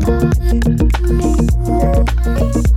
Thank you.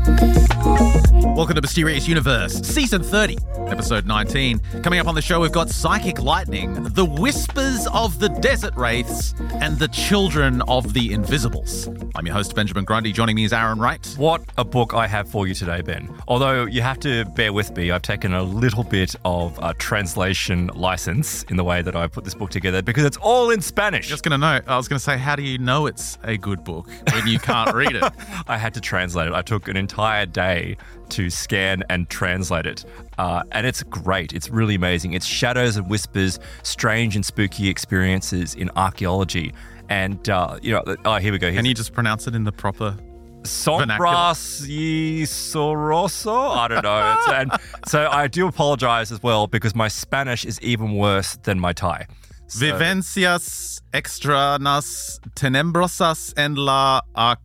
Welcome to Mysterious Universe, Season 30, Episode 19. Coming up on the show, we've got Psychic Lightning, The Whispers of the Desert Wraiths, and The Children of the Invisibles. I'm your host, Benjamin Grundy. Joining me is Aaron Wright. What a book I have for you today, Ben. Although you have to bear with me, I've taken a little bit of a translation license in the way that I put this book together because it's all in Spanish. Just gonna know, I was gonna say, how do you know it's a good book when you can't read it? I had to translate it. I took an entire day to scan and translate it. Uh, and it's great. It's really amazing. It's shadows and whispers, strange and spooky experiences in archaeology. And, uh, you know, oh, here we go. Here's Can you just pronounce it in the proper Sombras y Soroso? I don't know. It's, and so I do apologize as well because my Spanish is even worse than my Thai. So- Vivencias extranas tenebrosas en la arqueología.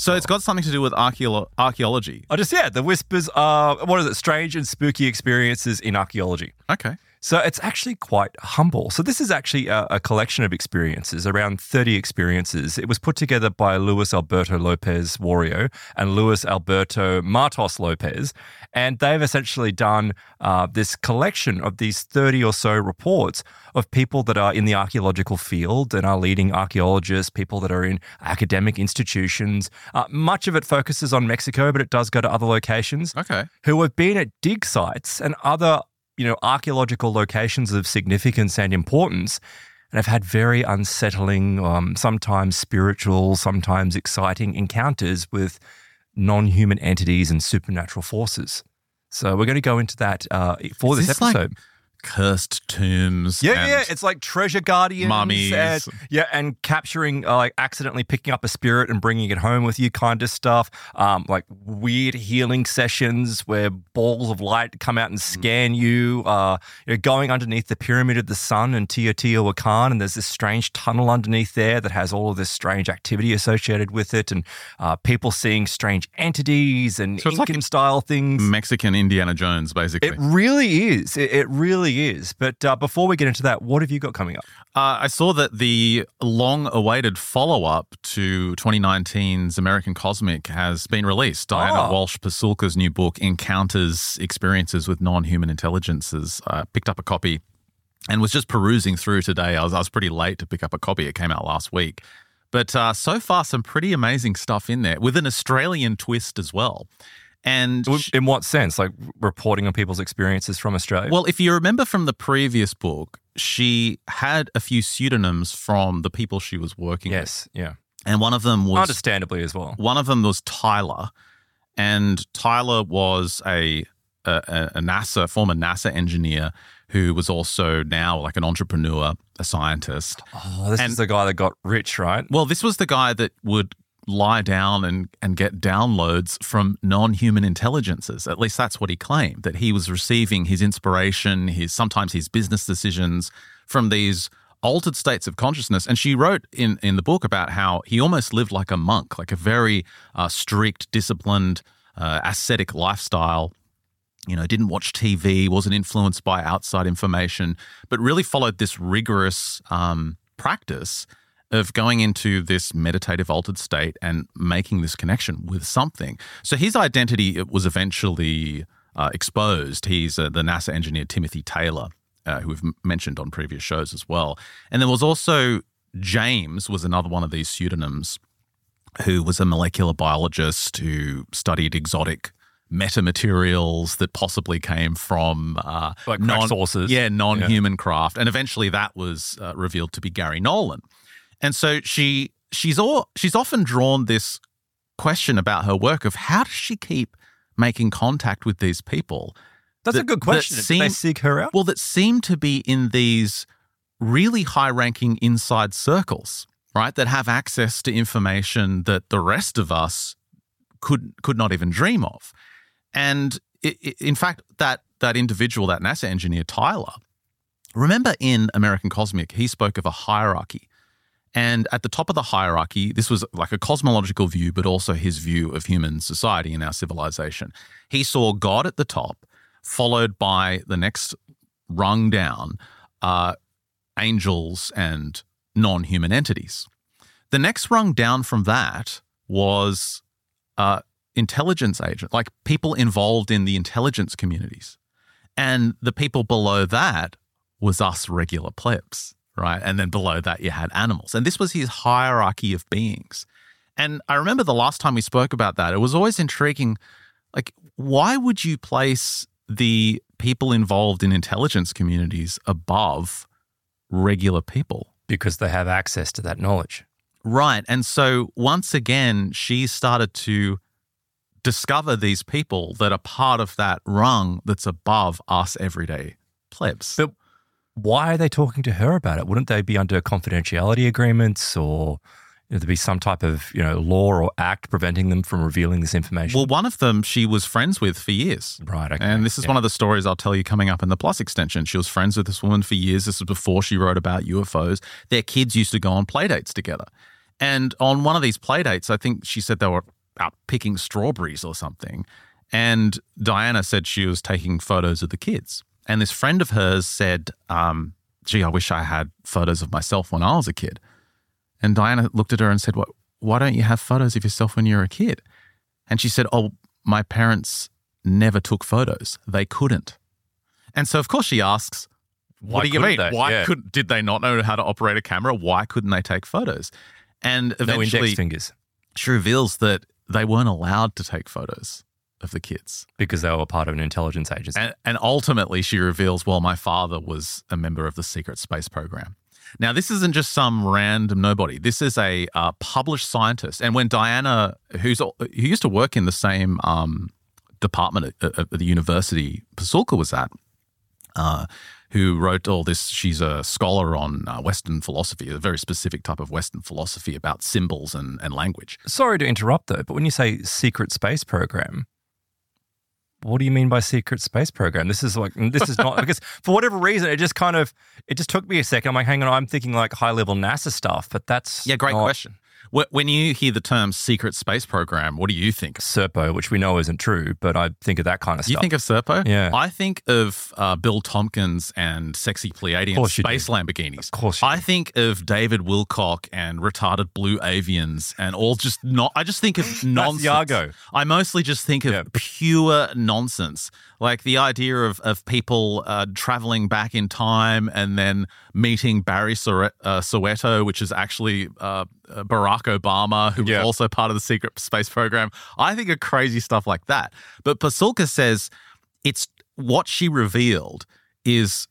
So it's got something to do with archeolo- archaeology. I just, yeah, the whispers are, what is it, strange and spooky experiences in archaeology. Okay. So it's actually quite humble. So this is actually a, a, collection of experiences, around 30 experiences. It was put together by Luis Alberto Lopez Wario and Luis Alberto Matos Lopez. And they've essentially done uh, this collection of these 30 or so reports of people that are in the archaeological field and are leading archaeologists, people that are in academic institutions. Uh, much of it focuses on Mexico, but it does go to other locations. Okay. Who have been at dig sites and other you know, archaeological locations of significance and importance and have had very unsettling, um, sometimes spiritual, sometimes exciting encounters with non human entities and supernatural forces. So we're going to go into that uh, for Is this, this like episode. Cursed tombs. yeah, and yeah, it's like treasure guardians, mummies. and- yeah, and capturing, uh, like accidentally picking up a spirit and bringing it home with you, kind of stuff. Um, like weird healing sessions where balls of light come out and scan you. Uh, you're going underneath the pyramid of the sun in Teotihuacan, and there's this strange tunnel underneath there that has all of this strange activity associated with it, and uh, people seeing strange entities and So it's like style things. Mexican Indiana Jones, basically. It really is. It, it really is. But uh, before we get into that, what have you got coming up? Uh, I saw that the long awaited follow up to 2019's American Cosmic has been released. Diana Oh. Walsh Pasulka's new book, Encounters Experiences with Non Human Intelligences. I picked up a copy and was just perusing through today. I was, I was pretty late to pick up a copy, it came out last week. But uh, so far, some pretty amazing stuff in there with an Australian twist as well. And In what sense? Like reporting on people's experiences from Australia? Well, if you remember from the previous book, she had a few pseudonyms from the people she was working with. yes, yeah. And one of them was Understandably as well. one of them was Tyler. And Tyler was a a, a NASA former NASA engineer who was also now like an entrepreneur, a scientist. Oh, this And- is the guy that got rich, right? Well, this was the guy that would lie down and, and get downloads from non-human intelligences. At least that's what he claimed, that he was receiving his inspiration, his sometimes his business decisions from these altered states of consciousness. And she wrote in, in the book about how he almost lived like a monk, like a very uh, strict, disciplined, uh, ascetic lifestyle you know, didn't watch TV, wasn't influenced by outside information, but really followed this rigorous um, practice of going into this meditative altered state and making this connection with something. So his identity it was eventually uh, exposed. He's uh, the NASA engineer Timothy Taylor, uh, who we've mentioned on previous shows as well. And there was also James was another one of these pseudonyms who was a molecular biologist who studied exotic metamaterials that possibly came from uh, Like crack sources. Yeah, non-human craft, and eventually that was uh, revealed to be Garry Nolan. And so she she's all she's often drawn this question about her work of how does she keep making contact with these people? That's a that- good that question. Did they seek her out? Well, that seem to be in these really high ranking inside circles, right? That have access to information that the rest of us could could not even dream of. And i i in fact, that that individual, that NASA engineer Tyler, remember in American Cosmic, he spoke of a hierarchy. And at the top of the hierarchy, this was like a cosmological view, but also his view of human society and our civilization. He saw God at the top, followed by the next rung down, uh, angels and non human entities. The next rung down from that was uh, intelligence agent, like people involved in the intelligence communities. And the people below that was us regular plebs, right? And then below that, you had animals. And this was his hierarchy of beings. And I remember the last time we spoke about that, it was always intriguing. Like, why would you place the people involved in intelligence communities above regular people? because they have access to that knowledge. Right. And so once again, she started to discover these people that are part of that rung that's above us everyday plebs. But why are they talking to her about it? Wouldn't they be under confidentiality agreements or you know, there be some type of you know law or act preventing them from revealing this information? well, one of them she was friends with for years. right. Okay. And this is yeah. one of the stories I'll tell you coming up in the Plus extension. She was friends with this woman for years. This was before she wrote about UFOs. Their kids used to go on play dates together. And on one of these play dates, I think she said they were out picking strawberries or something. And Diana said she was taking photos of the kids. And this friend of hers said, um, gee, I wish I had photos of myself when I was a kid. And Diana looked at her and said, what, why don't you have photos of yourself when you were a kid? And she said, oh, my parents never took photos. They couldn't. And so, of course, she asks, Why what do you mean? they? Why Yeah. could did they not know how to operate a camera? Why couldn't they take photos? And no eventually, index fingers she reveals that they weren't allowed to take photos of the kids. because they were part of an intelligence agency. And, and ultimately, she reveals, well, my father was a member of the secret space program. Now, this isn't just some random nobody. This is a uh, published scientist. And when Diana, who's who used to work in the same um, department at, at the university Pasulka was at, uh, who wrote all this. She's a scholar on uh, Western philosophy, a very specific type of Western philosophy about symbols and, and language. Sorry to interrupt though, but when you say secret space program, what do you mean by secret space program? This is like this is not because for whatever reason it just kind of it just took me a second. I'm like, hang on, I'm thinking like high level NASA stuff, but that's Yeah, great not question. Wh- When you hear the term secret space program, what do you think? Serpo, which we know isn't true, but I think of that kind of stuff. You think of Serpo? Yeah. I think of uh, Bill Tompkins and sexy Pleiadian space Lamborghinis. Of course I think of David Wilcock and retarded blue avians and all just not. I just think of nonsense. Yago. I mostly just think of Yeah. pure nonsense, like the idea of of people uh, traveling back in time and then meeting Barry uh, Soetoro, which is actually uh, Barack Obama, who Yeah. was also part of the secret space program. I think of crazy stuff like that. But Pasulka says it's what she revealed is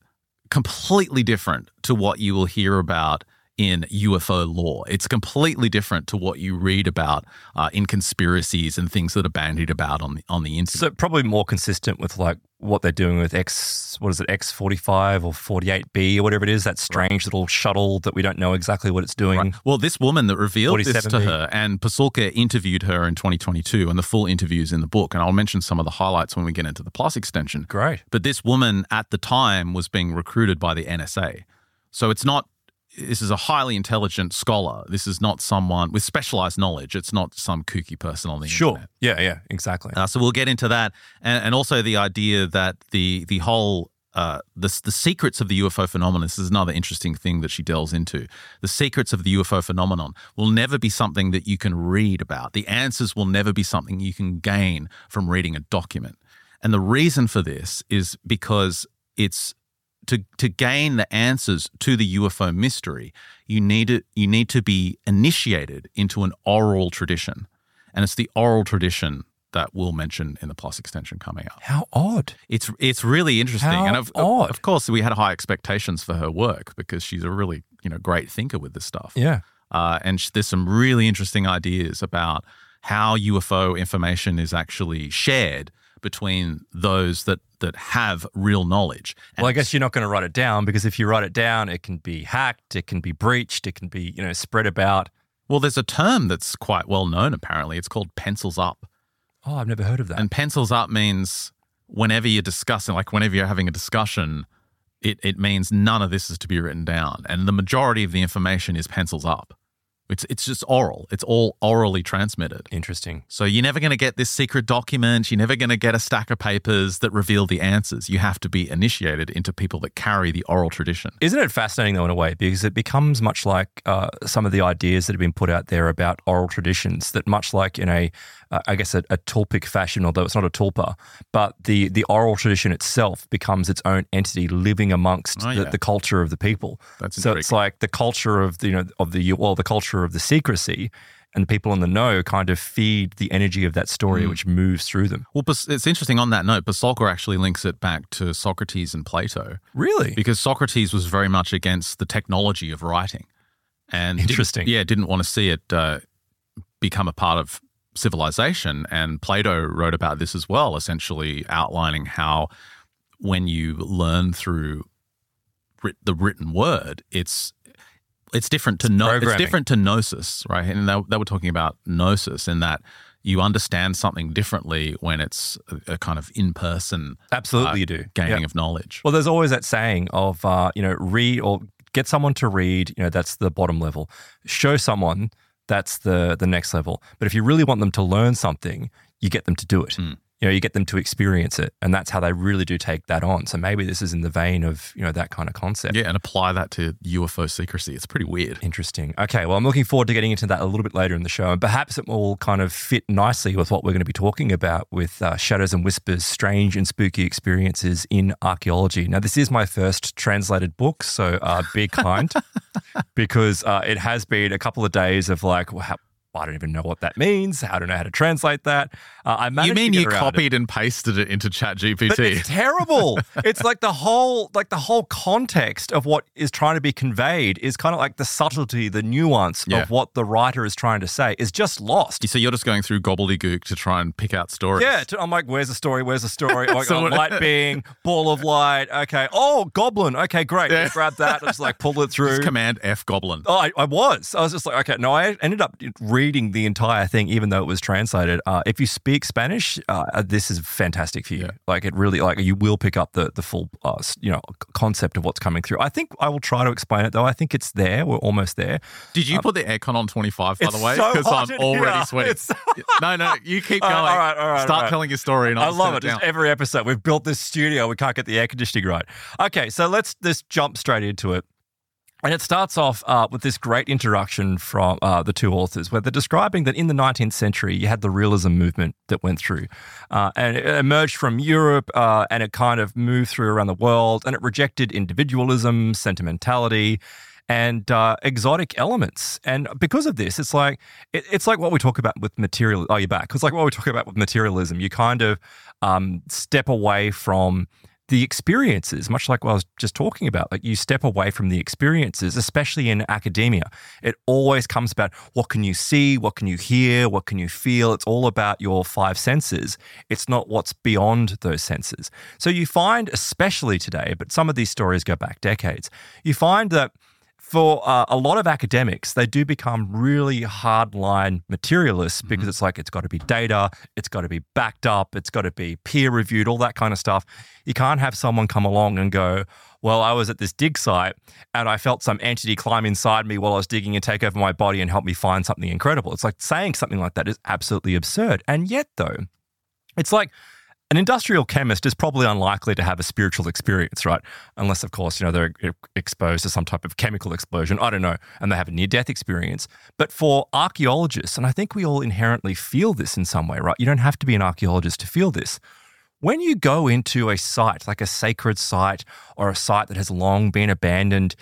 completely different to what you will hear about in UFO lore. It's completely different to what you read about uh, in conspiracies and things that are bandied about on the on the internet. so probably more consistent with like what they're doing with X what is it, X forty five or forty eight B or whatever it is, that strange little shuttle that we don't know exactly what it's doing. Right. Well, this woman that revealed this to her, and Pasulka interviewed her in 2022, and the full interview is in the book. And I'll mention some of the highlights when we get into the Plus extension. Great. But this woman at the time was being recruited by the NSA. So it's not, this is a highly intelligent scholar. This is not someone with specialized knowledge. It's not some kooky person on the Sure. internet. Sure. Yeah, yeah, exactly. Uh, so we'll get into that, and, and also the idea that the the whole uh, the the secrets of the UFO phenomenon. This is another interesting thing that she delves into. The secrets of the UFO phenomenon will never be something that you can read about. The answers will never be something you can gain from reading a document. And the reason for this is because it's to to gain the answers to the UFO mystery, you need it you need to be initiated into an oral tradition. And it's the oral tradition that we'll mention in the plus extension coming up. How odd. It's it's really interesting. How and of, odd. of course we had high expectations for her work because she's a really, you know, great thinker with this stuff. Yeah. Uh, and there's some really interesting ideas about how UFO information is actually shared between those that that have real knowledge. And Well, I guess you're not going to write it down because if you write it down, it can be hacked, it can be breached, it can be, you know, spread about. well, there's a term that's quite well known. Apparently, it's called pencils up. Oh, I've never heard of that. And pencils up means whenever you're discussing, like whenever you're having a discussion, it, it means none of this is to be written down. And the majority of the information is pencils up. It's, it's just oral, it's all orally transmitted. Interesting. So you're never going to get this secret document. You're never going to get a stack of papers that reveal the answers. You have to be initiated into people that carry the oral tradition. Isn't it fascinating though in a way because it becomes much like uh, some of the ideas that have been put out there about oral traditions that much like in a uh, I guess a, a tulpic fashion although it's not a tulpa but the the oral tradition itself becomes its own entity living amongst Oh, the, yeah. the culture of the people That's so it's like the culture of the you know of the well the culture of the secrecy and the people in the know kind of feed the energy of that story Mm. which moves through them Well, it's interesting on that note. Pasulka actually links it back to Socrates and Plato really because Socrates was very much against the technology of writing, and didn't- Interesting. yeah, didn't want to see it uh, become a part of civilization. And Plato wrote about this as well, essentially outlining how when you learn through writ- the written word, it's it's different to know. It's different to gnosis, right? And they, they were talking about gnosis in that you understand something differently when it's a, a kind of in person absolutely uh, you do gaining Yeah. of knowledge. Well, there's always that saying of, uh, you know, read or get someone to read, you know, that's the bottom level. Show someone, that's the the next level. But if you really want them to learn something, you get them to do it. Mm. You know, you get them to experience it. And that's how they really do take that on. So maybe this is in the vein of, you know, that kind of concept. Yeah, and apply that to UFO secrecy. It's pretty weird. Interesting. Okay, well, I'm looking forward to getting into that a little bit later in the show, and perhaps it will kind of fit nicely with what we're going to be talking about with uh, Shadows and Whispers Strange and Spooky Experiences in Archaeology. Now, this is my first translated book, so uh, be kind because uh, it has been a couple of days of like, well, I don't even know what that means. I don't know how to translate that. Uh, I managed You mean you copied and pasted it into But ChatGPT? it's terrible. it's like the whole like the whole context of what is trying to be conveyed is kind of like the subtlety, the nuance Yeah. of what the writer is trying to say is just lost. So you're just going through gobbledygook to try and pick out stories. Yeah, I'm like, where's the story? Where's the story? Like, So oh, light being, ball of light. Okay. Oh, goblin. Okay, great. Yeah. Grab that. I Just like pull it through. Just Command F goblin. Oh, I, I was. I was just like, okay. No, I ended up reading the entire thing, even though it was translated. Uh, if you speak Spanish, uh, this is fantastic for you. Yeah. Like it really, like you will pick up the the full, uh, you know, concept of what's coming through. I think I will try to explain it though. I think it's there. We're almost there. Did you put the aircon on 25, by um, the way? Because hot I'm already here. sweating. It's- no, no, you keep going. right, all right, all right, Start all right. telling your story and I I'll love turn it. Just every episode, we've built this studio. We can't get the air conditioning right. Okay, so let's just jump straight into it. And it starts off uh, with this great introduction from uh, the two authors, where they're describing that in the 19th century, you had the realism movement that went through. Uh, and it emerged from Europe uh, and it kind of moved through around the world and it rejected individualism, sentimentality, and uh, exotic elements. And because of this, it's like it, it's like what we talk about with material. Oh, you're back. It's like what we talk about with materialism. You kind of um, step away from the experiences, much like what I was just talking about. Like you step away from the experiences, especially in academia. It always comes about what can you see, what can you hear, what can you feel. It's all about your five senses. It's not what's beyond those senses. So you find, especially today, but some of these stories go back decades, you find that for uh, a lot of academics, they do become really hardline materialists because it's like it's got to be data, it's got to be backed up, it's got to be peer reviewed, all that kind of stuff. You can't have someone come along and go, Well, I was at this dig site and I felt some entity climb inside me while I was digging and take over my body and help me find something incredible. It's like saying something like that is absolutely absurd. And yet, though, it's like an industrial chemist is probably unlikely to have a spiritual experience, right? Unless, of course, you know, they're exposed to some type of chemical explosion. I don't know. And they have a near death experience. But for archaeologists, and I think we all inherently feel this in some way, right? You don't have to be an archaeologist to feel this. When you go into a site, like a sacred site or a site that has long been abandoned,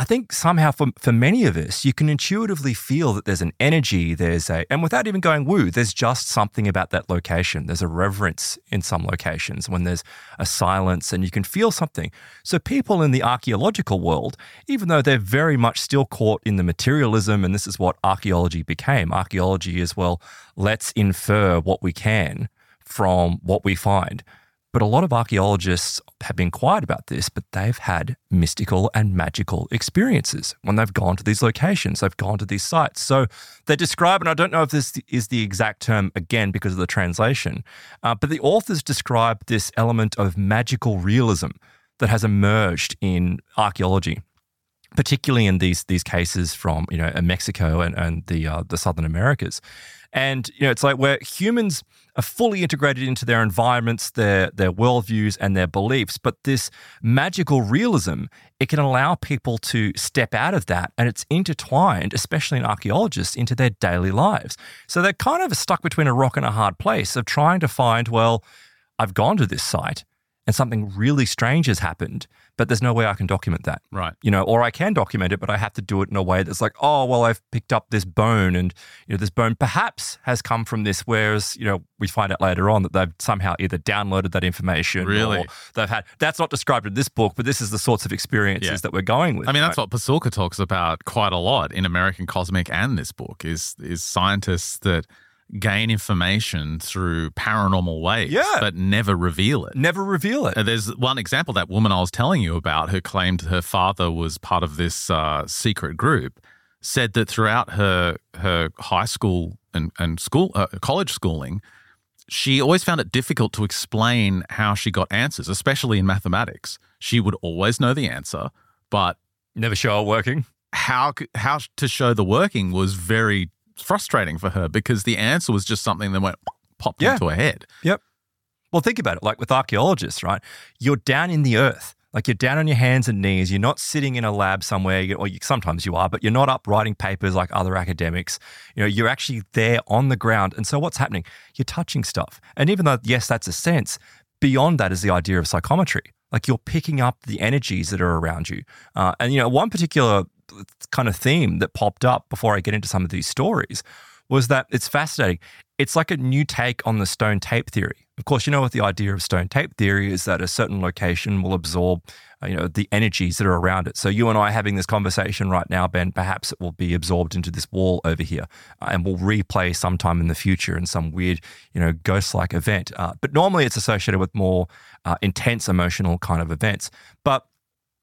I think somehow for, for many of us, you can intuitively feel that there's an energy, there's a, and without even going woo, there's just something about that location. There's a reverence in some locations when there's a silence and you can feel something. So people in the archaeological world, even though they're very much still caught in the materialism, and this is what archaeology became, archaeology is, well, let's infer what we can from what we find. But a lot of archaeologists have been quiet about this, but they've had mystical and magical experiences when they've gone to these locations, they've gone to these sites. So they describe, and I don't know if this is the exact term again because of the translation, uh, but the authors describe this element of magical realism that has emerged in archaeology particularly in these these cases from you know Mexico and, and the uh, the Southern Americas. And you know, it's like where humans are fully integrated into their environments, their their worldviews, and their beliefs. But this magical realism, it can allow people to step out of that, and it's intertwined, especially in archaeologists, into their daily lives. So they're kind of stuck between a rock and a hard place of trying to find, well, I've gone to this site and something really strange has happened, but there's no way I can document that. Right. You know, or I can document it, but I have to do it in a way that's like, oh, well, I've picked up this bone and, you know, this bone perhaps has come from this, whereas, you know, we find out later on that they've somehow either downloaded that information Really? or they've had, that's not described in this book, but this is the sorts of experiences Yeah. that we're going with. I mean, that's right? what Pasulka talks about quite a lot in American Cosmic and this book is is scientists that gain information through paranormal ways, Yeah. but never reveal it. Never reveal it. Uh, There's one example that woman I was telling you about who claimed her father was part of this uh, secret group said that throughout her her high school and, and school uh, college schooling, she always found it difficult to explain how she got answers, especially in mathematics. She would always know the answer, but Never show it working. how how to show the working was very frustrating for her because the answer was just something that went popped Yeah. into her head. Yep. Well, think about it. Like with archaeologists, right? You're down in the earth. Like you're down on your hands and knees. You're not sitting in a lab somewhere, you- or you, sometimes you are, but you're not up writing papers like other academics. You know, you're actually there on the ground. And so what's happening? You're touching stuff. And even though, yes, that's a sense, beyond that is the idea of psychometry. Like you're picking up the energies that are around you. Uh, and, you know, one particular kind of theme that popped up before I get into some of these stories was that it's fascinating. It's like a new take on the stone tape theory. Of course, you know what the idea of stone tape theory is that a certain location will absorb, uh, you know, the energies that are around it. So you and I having this conversation right now, Ben, perhaps it will be absorbed into this wall over here, uh, and will replay sometime in the future in some weird, you know, ghost-like event. Uh, but normally, it's associated with more uh, intense emotional kind of events. But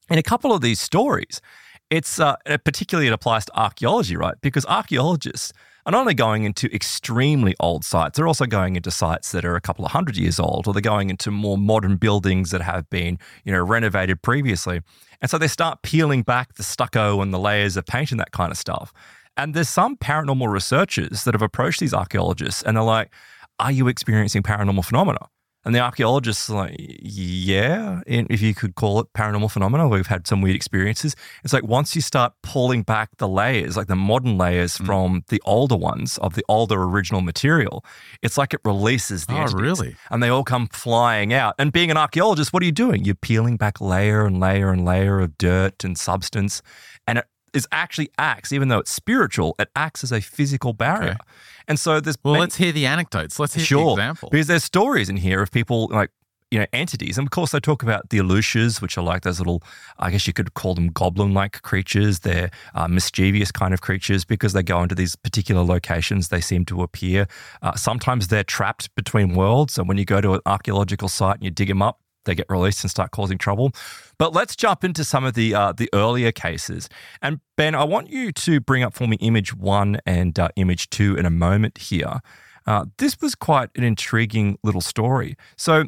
in a couple of these stories, it's uh, particularly it applies to archaeology, right? Because archaeologists are not only going into extremely old sites, they're also going into sites that are a couple of hundred years old, or they're going into more modern buildings that have been, you know, renovated previously. And so they start peeling back the stucco and the layers of paint and that kind of stuff. And there's some paranormal researchers that have approached these archaeologists and they're like, Are you experiencing paranormal phenomena? And the archaeologists are like, yeah, if you could call it paranormal phenomena, we've had some weird experiences. It's like once you start pulling back the layers, like the modern layers Mm. from the older ones of the older original material, it's like it releases the Oh, entities. really? And they all come flying out. And being an archaeologist, what are you doing? You're peeling back layer and layer and layer of dirt and substance. And it is actually acts, even though it's spiritual, it acts as a physical barrier. Okay. And so there's Well, many- let's hear the anecdotes. Let's hear the sure. example. Because there's stories in here of people like, you know, entities. And of course, they talk about the Aluxes, which are like those little, I guess you could call them goblin like creatures. They're uh, mischievous kind of creatures because they go into these particular locations. They seem to appear. Uh, sometimes they're trapped between worlds. and when you go to an archaeological site and you dig them up, they get released and start causing trouble. But let's jump into some of the uh, the earlier cases. And Ben, I want you to bring up for me image one and uh, image two in a moment here. Uh, this was quite an intriguing little story. So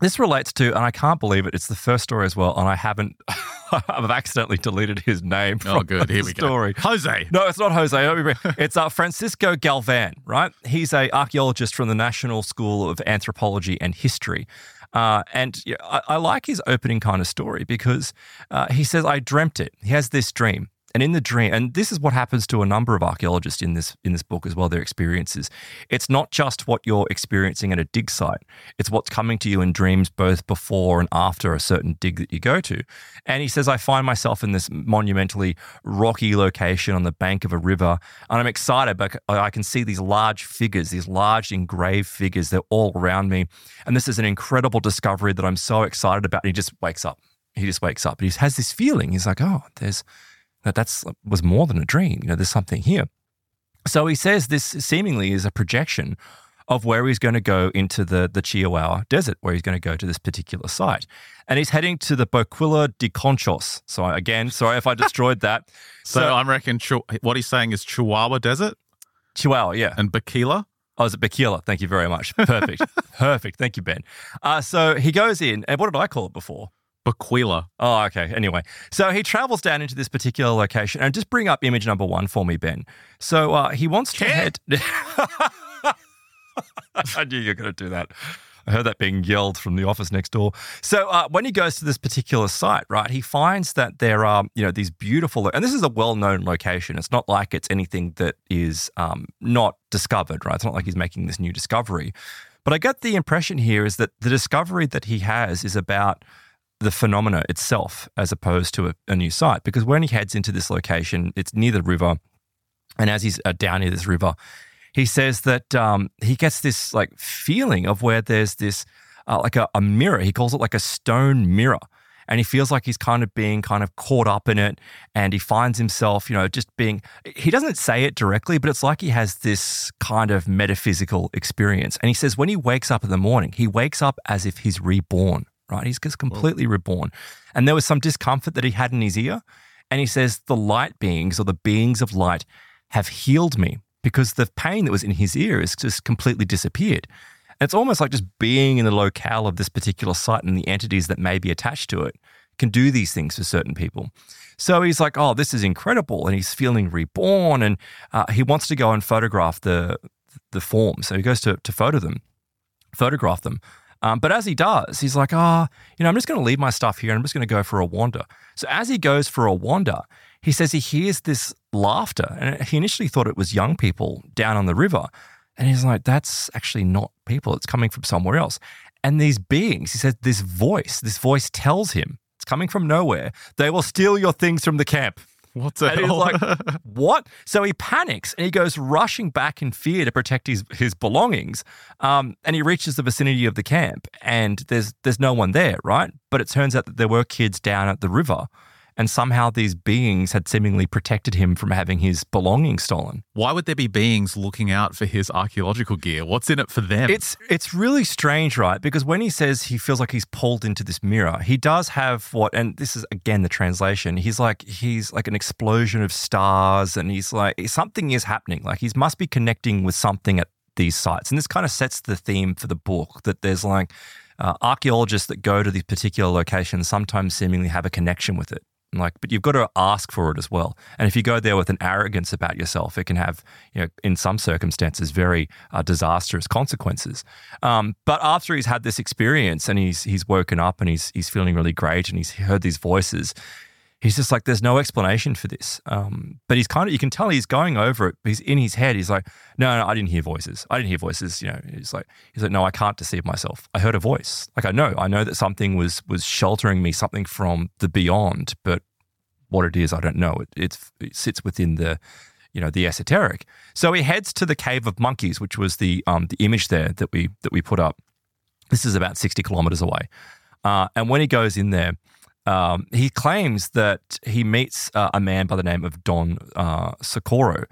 this relates to, and I can't believe it, it's the first story as well, and I haven't, I've accidentally deleted his name. oh, good. Here we go. story. Jose. No, it's not Jose. Let me bring- It's uh, Francisco Galvan, right? He's a archaeologist from the National School of Anthropology and History. Uh, and I, I like his opening kind of story because uh, he says, I dreamt it. He has this dream. And in the dream, and this is what happens to a number of archaeologists in this in this book as well, their experiences. It's not just what you're experiencing at a dig site, it's what's coming to you in dreams both before and after a certain dig that you go to. And he says, I find myself in this monumentally rocky location on the bank of a river, and I'm excited, but I can see these large figures, these large engraved figures, they're all around me. And this is an incredible discovery that I'm so excited about. And he just wakes up. He just wakes up. But he has this feeling. He's like, oh, there's that that's was more than a dream. You know, there's something here. So he says this seemingly is a projection of where he's going to go into the, the Chihuahua desert, where he's going to go to this particular site. And he's heading to the Boquilla de Conchos. So again, sorry if I destroyed that. so, so I'm reckon what he's saying is Chihuahua Desert? Chihuahua, yeah. And Bakila? Oh, is it Bakila? Thank you very much. Perfect. Perfect. Thank you, Ben. Uh, so he goes in, and what did I call it before? Bequila. Oh, okay. Anyway, so he travels down into this particular location, and just bring up image number one for me, Ben. So uh, he wants to head. I knew you were going to do that. I heard that being yelled from the office next door. So uh, when he goes to this particular site, right, he finds that there are, you know, these beautiful, and this is a well-known location. It's not like it's anything that is um, not discovered, right? It's not like he's making this new discovery. But I get the impression here is that the discovery that he has is about the phenomena itself as opposed to a, a, new site. Because when he heads into this location, it's near the river. And as he's uh, down near this river, he says that um, he gets this like feeling of where there's this uh, like a, a mirror. He calls it like a stone mirror. And he feels like he's kind of being kind of caught up in it. And he finds himself, you know, just being, he doesn't say it directly, but it's like he has this kind of metaphysical experience. And he says when he wakes up in the morning, he wakes up as if he's reborn right? He's just completely reborn. And there was some discomfort that he had in his ear. And he says, The light beings or the beings of light have healed me because the pain that was in his ear has just completely disappeared. And it's almost like just being in the locale of this particular site and the entities that may be attached to it can do these things for certain people. So he's like, oh, this is incredible. And he's feeling reborn. And uh, he wants to go and photograph the, the form. So he goes to, to photo them, photograph them. Um, but as he does, he's like, ah, oh, you know, I'm just going to leave my stuff here and I'm just going to go for a wander. So as he goes for a wander, he says he hears this laughter. And he initially thought it was young people down on the river. And he's like, that's actually not people. It's coming from somewhere else. And these beings, he says, this voice, this voice tells him, it's coming from nowhere. They will steal your things from the camp. What the and hell? he's like, what? So he panics and he goes rushing back in fear to protect his, his belongings. Um, and he reaches the vicinity of the camp and there's there's no one there, right? But it turns out that there were kids down at the river and somehow these beings had seemingly protected him from having his belongings stolen. Why would there be beings looking out for his archaeological gear? What's in it for them? It's it's really strange, right? Because when he says he feels like he's pulled into this mirror, he does have what and this is again the translation. He's like he's like an explosion of stars and he's like something is happening. Like he must be connecting with something at these sites. And this kind of sets the theme for the book that there's like uh, archaeologists that go to these particular locations sometimes seemingly have a connection with it. Like, but you've got to ask for it as well. And if you go there with an arrogance about yourself, it can have, you know, in some circumstances, very uh, disastrous consequences. Um, but after he's had this experience and he's he's woken up and he's he's feeling really great and he's heard these voices, he's just like, there's no explanation for this. Um, but he's kind of, you can tell he's going over it. He's in his head. He's like, no, no, I didn't hear voices. I didn't hear voices. You know, he's like, he's like, no, I can't deceive myself. I heard a voice. Like I know, I know that something was was sheltering me, something from the beyond. But what it is, I don't know. It, it sits within the you know the esoteric. So he heads to the cave of monkeys, which was the um, the image there that we that we put up. This is about sixty kilometers away, uh, and when he goes in there, um, he claims that he meets uh, a man by the name of Don uh, Socorro.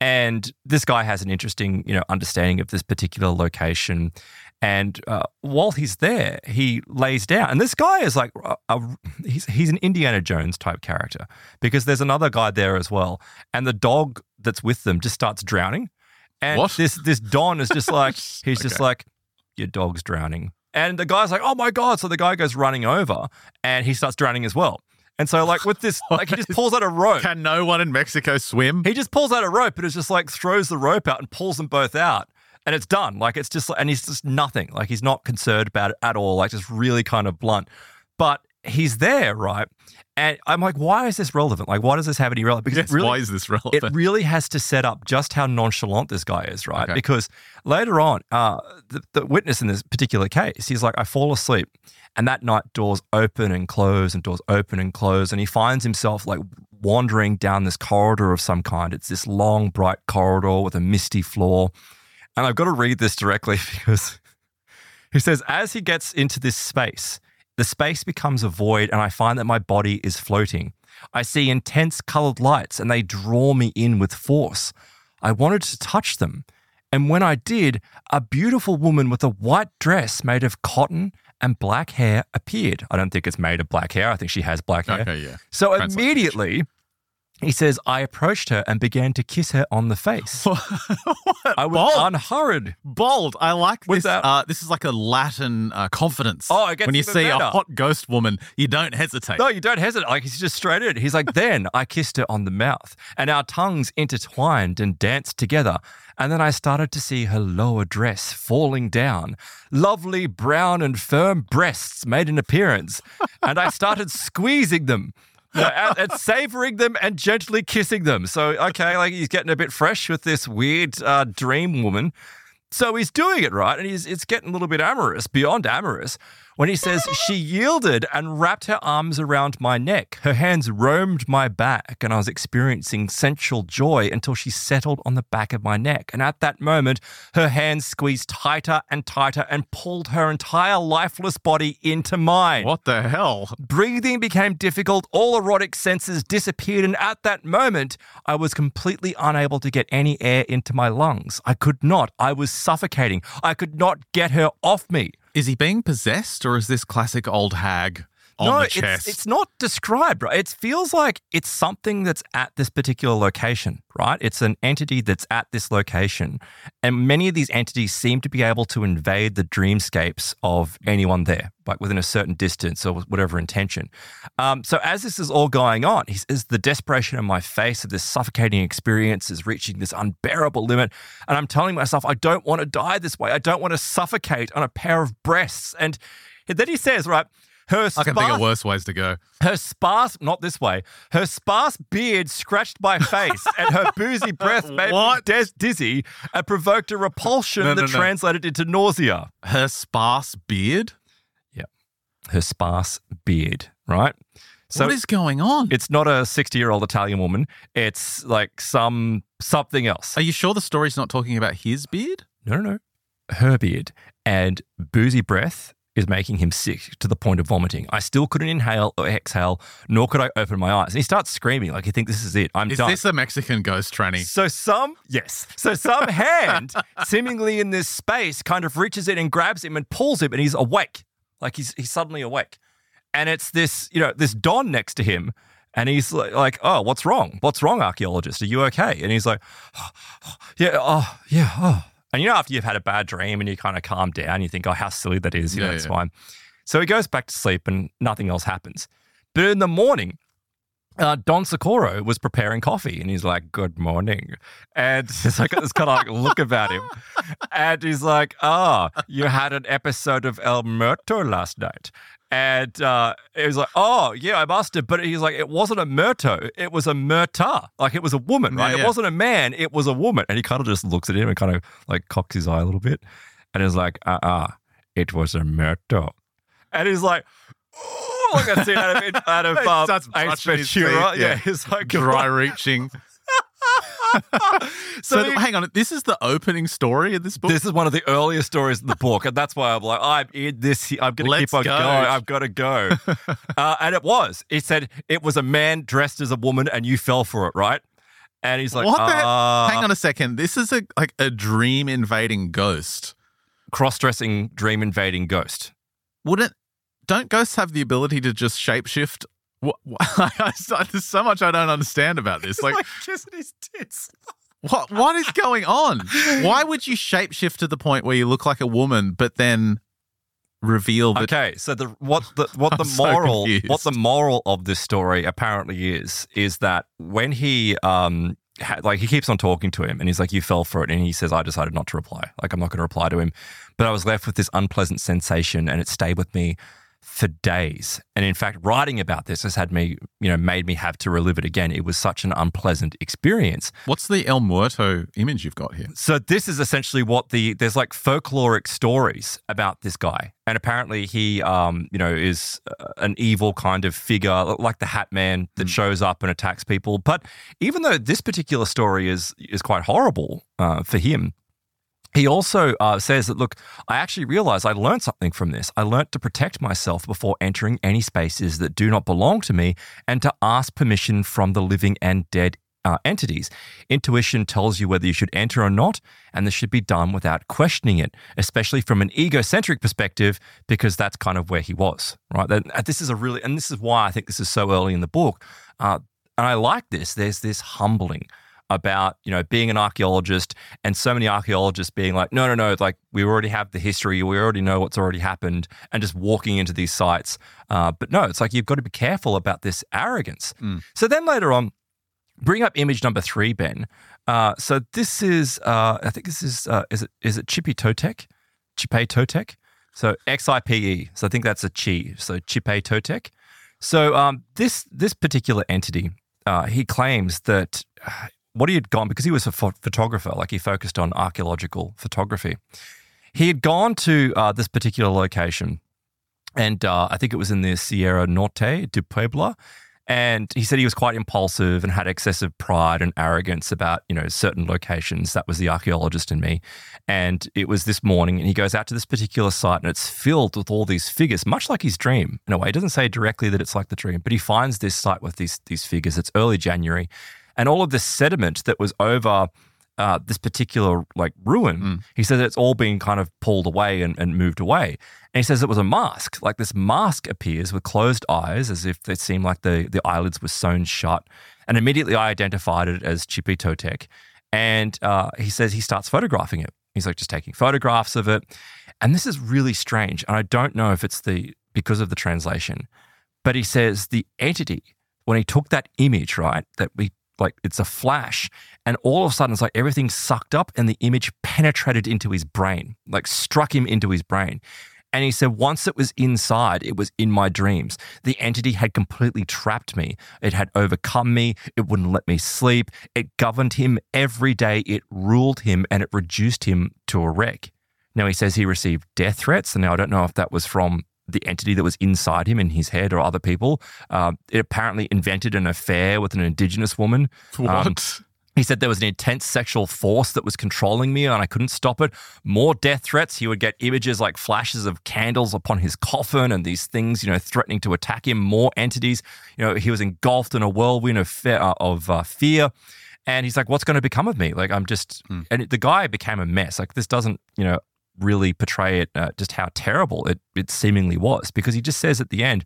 And this guy has an interesting, you know, understanding of this particular location. And uh, while he's there, he lays down. And this guy is like, a, a, he's, he's an Indiana Jones type character because there's another guy there as well. And the dog that's with them just starts drowning. And what? this this Don is just like, he's okay. just like, your dog's drowning. And the guy's like, oh my God. So the guy goes running over and he starts drowning as well. And so, like, with this, like, he just pulls out a rope. Can no one in Mexico swim? He just pulls out a rope and it's just like throws the rope out and pulls them both out. And it's done. Like, it's just, and he's just nothing. Like, he's not concerned about it at all. Like, just really kind of blunt. But he's there, right? And I'm like, why is this relevant? Like, why does this have any relevance? Because Yes, it really, why is this relevant? it really has to set up just how nonchalant this guy is, right? Okay. Because later on, uh, the, the witness in this particular case, he's like, I fall asleep, and that night doors open and close, and doors open and close, and he finds himself like wandering down this corridor of some kind. It's this long, bright corridor with a misty floor, and I've got to read this directly because he says, as he gets into this space, the space becomes a void, and I find that my body is floating. I see intense colored lights, and they draw me in with force. I wanted to touch them. And when I did, a beautiful woman with a white dress made of cotton and black hair appeared. I don't think it's made of black hair. I think she has black hair. Okay, yeah. So immediately, he says, I approached her and began to kiss her on the face. I was Bold. unhurried. Bold. I like this. Uh, this is like a Latin uh, confidence. Oh, it gets when you even see a hot ghost woman, you don't hesitate. No, you don't hesitate. Like he's just straight in. He's like, then I kissed her on the mouth, and our tongues intertwined and danced together. And then I started to see her lower dress falling down. Lovely brown and firm breasts made an appearance, and I started squeezing them. And savoring them and gently kissing them. So, okay, like he's getting a bit fresh with this weird uh, dream woman. So he's doing it right, and he's it's getting a little bit amorous, beyond amorous, when he says she yielded and wrapped her arms around my neck. Her hands roamed my back, and I was experiencing sensual joy until she settled on the back of my neck. And at that moment, her hands squeezed tighter and tighter and pulled her entire lifeless body into mine. What the hell? Breathing became difficult, all erotic senses disappeared, and at that moment, I was completely unable to get any air into my lungs. I could not. I was suffocating. I could not get her off me. Is he being possessed, or is this classic old hag on no, the it's, chest? it's not described, right? It feels like it's something that's at this particular location, right? It's an entity that's at this location. And many of these entities seem to be able to invade the dreamscapes of anyone there, like within a certain distance or whatever intention. Um, so as this is all going on, he says the desperation in my face of this suffocating experience is reaching this unbearable limit. And I'm telling myself, I don't want to die this way. I don't want to suffocate on a pair of breasts. And then he says, right, her I can think of worse ways to go. her sparse, not this way, her sparse beard scratched my face and her boozy breath made me What? des- dizzy and provoked a repulsion No, that no, no. translated into nausea. Her sparse beard. Yeah, her sparse beard, right? So what is going on? it's not a 60 year old Italian woman. It's like some something else. Are you sure the story's not talking about his beard? No, no, no. Her beard and boozy breath is making him sick to the point of vomiting. I still couldn't inhale or exhale, nor could I open my eyes. And he starts screaming like he thinks this is it. I'm Is done. Is this a Mexican ghost tranny? So some, yes. So some hand, seemingly in this space, kind of reaches in and grabs him and pulls him, and he's awake. Like he's he's suddenly awake, and it's this you know this Don next to him, and he's like, like oh, what's wrong? What's wrong, archaeologist? Are you okay? And he's like, yeah, oh, yeah, oh. And you know, after you've had a bad dream and you kind of calm down, you think, oh, how silly that is. You know, Yeah, it's yeah. fine. So he goes back to sleep, and nothing else happens. But in the morning, uh, Don Socorro was preparing coffee and he's like, Good morning. And it's like this kind of like look about him. And he's like, Oh, you had an episode of El Muerto last night. And uh, it was like, Oh, yeah, I must have. But he's like, It wasn't a Muerto, it was a Muerta. Like it was a woman, right? Yeah, It wasn't a man, it was a woman. And he kind of just looks at him and kind of like cocks his eye a little bit. And he's like, Uh uh it was a Muerto. And he's like, "Ooh," like I see out of, out of um, Ace Ventura. Yeah, yeah. he's like Dry reaching. so, he- hang on, this is the opening story of this book. This is one of the earliest stories in the book, and that's why I'm like, I'm in this. I'm going to keep on go. going. I've got to go. uh, and it was. It said it was a man dressed as a woman, and you fell for it, right? And he's like, what the? uh, hang on a second. This is a like a dream invading ghost. cross-dressing, dream invading ghost. Wouldn't? Don't ghosts have the ability to just shapeshift? What, what, there's so much I don't understand about this. Like, kissing his tits. what what is going on? Why would you shapeshift to the point where you look like a woman, but then reveal that? Okay, so the what the what the I'm so moral what the moral of this story apparently is is that when he um ha- like he keeps on talking to him and he's like you fell for it and he says I decided not to reply like I'm not going to reply to him but I was left with this unpleasant sensation and it stayed with me for days. And in fact, writing about this has had me, you know, made me have to relive it again. It was such an unpleasant experience. What's the El Muerto image you've got here? So this is essentially what the there's like folkloric stories about this guy, and apparently he, um, you know, is uh, an evil kind of figure, like the Hat Man that mm. shows up and attacks people. But even though this particular story is is quite horrible uh, for him, he also uh, says that, look, I actually realized I learned something from this. I learned to protect myself before entering any spaces that do not belong to me and to ask permission from the living and dead uh, entities. Intuition tells you whether you should enter or not, and this should be done without questioning it, especially from an egocentric perspective, because that's kind of where he was, right? Uh, this is a really, and this is why I think this is so early in the book. Uh, and I like this. There's this humbling about you know being an archaeologist and so many archaeologists being like no no no like we already have the history we already know what's already happened and just walking into these sites. Uh, but no it's like you've got to be careful about this arrogance. Mm. so then later on bring up image number three ben. Uh, so this is uh, i think this is uh, is it is it chippy totec chipe totec so xipe so i think that's a chi. So chipe totec so um, this this particular entity uh, he claims that uh, what he had gone because he was a ph- photographer, like he focused on archaeological photography. He had gone to uh, this particular location, and uh, I think it was in the Sierra Norte de Puebla. And he said he was quite impulsive and had excessive pride and arrogance about, you know, certain locations. That was the archaeologist in me. And it was this morning, and he goes out to this particular site, and it's filled with all these figures, much like his dream in a way. He doesn't say directly that it's like the dream, but he finds this site with these these figures. It's early January, and all of this sediment that was over uh, this particular like ruin, mm. he says it's all been kind of pulled away and, and, moved away. And he says it was a mask. Like this mask appears with closed eyes, as if it seemed like the, the eyelids were sewn shut. And immediately I identified it as Chippy Totec. And uh, he says he starts photographing it. He's like just taking photographs of it. And this is really strange. And I don't know if it's the because of the translation, but he says the entity, when he took that image, right, that we like it's a flash and all of a sudden it's like everything sucked up and the image penetrated into his brain like struck him into his brain. And he said once it was inside it was in my dreams. The entity had completely trapped me. It had overcome me. It wouldn't let me sleep. It governed him every day. It ruled him and it reduced him to a wreck. Now he says he received death threats and now i don't know if that was from the entity that was inside him in his head or other people. Uh, it apparently invented an affair with an indigenous woman. What? Um, he said there was an intense sexual force that was controlling me and I couldn't stop it. More death threats. He would get images like flashes of candles upon his coffin and these things, you know, threatening to attack him. More entities. You know, he was engulfed in a whirlwind of, fe- uh, of uh, fear. And he's like, what's going to become of me? Like, I'm just, mm. and the guy became a mess. Like, this doesn't, you know, really portray it uh, just how terrible it, it seemingly was because he just says at the end,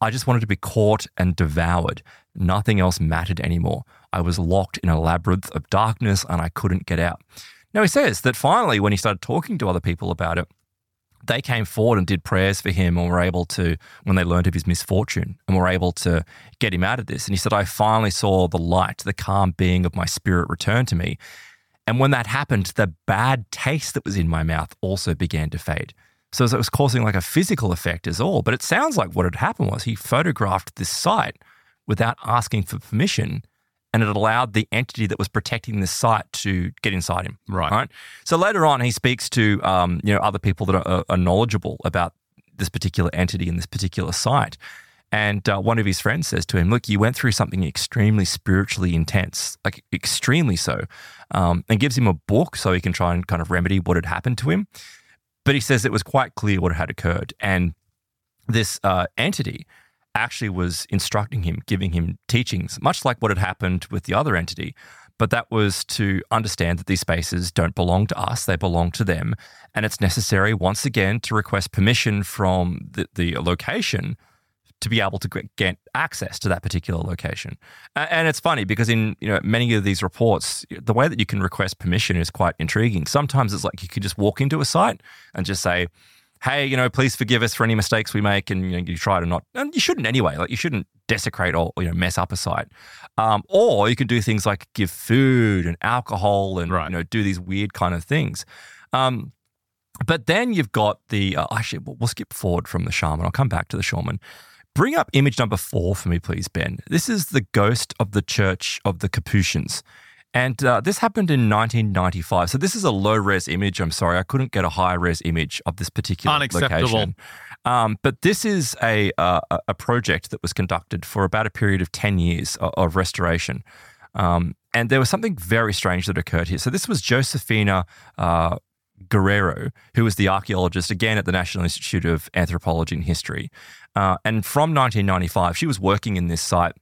I just wanted to be caught and devoured. Nothing else mattered anymore. I was locked in a labyrinth of darkness and I couldn't get out. Now, he says that finally, when he started talking to other people about it, they came forward and did prayers for him and were able to, when they learned of his misfortune, and were able to get him out of this. And he said, I finally saw the light, the calm being of my spirit return to me. And when that happened, the bad taste that was in my mouth also began to fade. So it was causing like a physical effect as all. But it sounds like what had happened was he photographed this site without asking for permission. And it allowed the entity that was protecting this site to get inside him. Right. Right. So later on, he speaks to um, you know other people that are, are knowledgeable about this particular entity and this particular site. And uh, one of his friends says to him, Look, you went through something extremely spiritually intense, like extremely so, um, and gives him a book so he can try and kind of remedy what had happened to him. But he says it was quite clear what had occurred. And this uh, entity actually was instructing him, giving him teachings, much like what had happened with the other entity. But that was to understand that these spaces don't belong to us, they belong to them. And it's necessary, once again, to request permission from the, the location to be able to get access to that particular location. And it's funny because in you know many of these reports, the way that you can request permission is quite intriguing. Sometimes it's like you could just walk into a site and just say, "Hey, you know, please forgive us for any mistakes we make," and you, know, you try to not, and you shouldn't anyway. Like you shouldn't desecrate or you know mess up a site. Um, or you can do things like give food and alcohol and right. you know do these weird kind of things. Um, But then you've got the, uh, actually, we'll, we'll skip forward from the shaman. I'll come back to the shaman. Bring up image number four for me, please, Ben. This is the ghost of the Church of the Capuchins. And uh, this happened in 1995. So this is a low res image. I'm sorry, I couldn't get a high res image of this particular Unacceptable. location. Um, but this is a, uh, a project that was conducted for about a period of 10 years of, of restoration. Um, and there was something very strange that occurred here. So this was Josefina uh, Guerrero, who was the archaeologist again at the National Institute of Anthropology and History. Uh, and from 1995, she was working in this site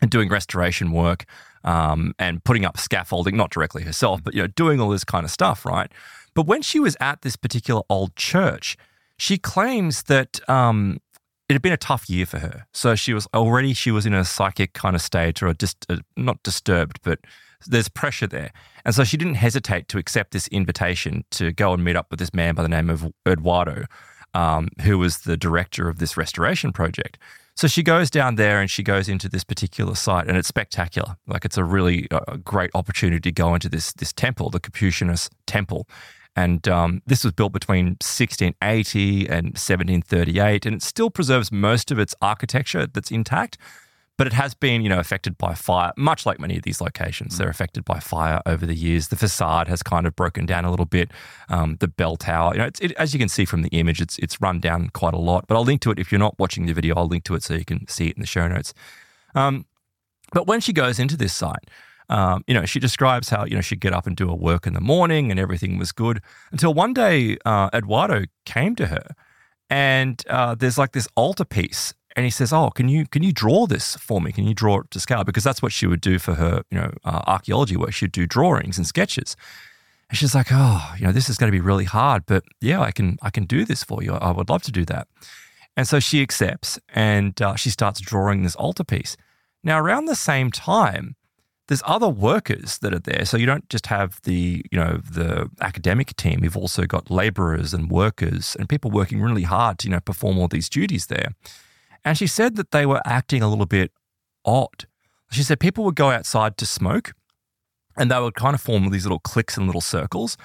and doing restoration work um, and putting up scaffolding, not directly herself, but you know, doing all this kind of stuff, right? But when she was at this particular old church, she claims that um, it had been a tough year for her. So she was already she was in a psychic kind of state, or just uh, not disturbed, but there's pressure there, and so she didn't hesitate to accept this invitation to go and meet up with this man by the name of Eduardo, um, who was the director of this restoration project. So she goes down there and she goes into this particular site, and it's spectacular. Like it's a really uh, great opportunity to go into this this temple, the Capuchinas Temple, and um, this was built between 1680 and 1738, and it still preserves most of its architecture that's intact. But it has been, you know, affected by fire, much like many of these locations. They're affected by fire over the years. The facade has kind of broken down a little bit. Um, the bell tower, you know, it, as you can see from the image, it's it's run down quite a lot. But I'll link to it if you're not watching the video. I'll link to it so you can see it in the show notes. Um, but when she goes into this site, um, you know, she describes how, you know, she'd get up and do her work in the morning and everything was good until one day uh, Eduardo came to her and uh, there's like this altarpiece and he says, "Oh, can you can you draw this for me? Can you draw it to scale? Because that's what she would do for her, you know, uh, archaeology work. She'd do drawings and sketches." And she's like, "Oh, you know, this is going to be really hard, but yeah, I can I can do this for you. I would love to do that." And so she accepts, and uh, she starts drawing this altarpiece. Now, around the same time, there's other workers that are there. So you don't just have the, you know, the academic team. You've also got laborers and workers and people working really hard to, you know, perform all these duties there. And she said that they were acting a little bit odd. She said people would go outside to smoke and they would kind of form these little cliques and little circles.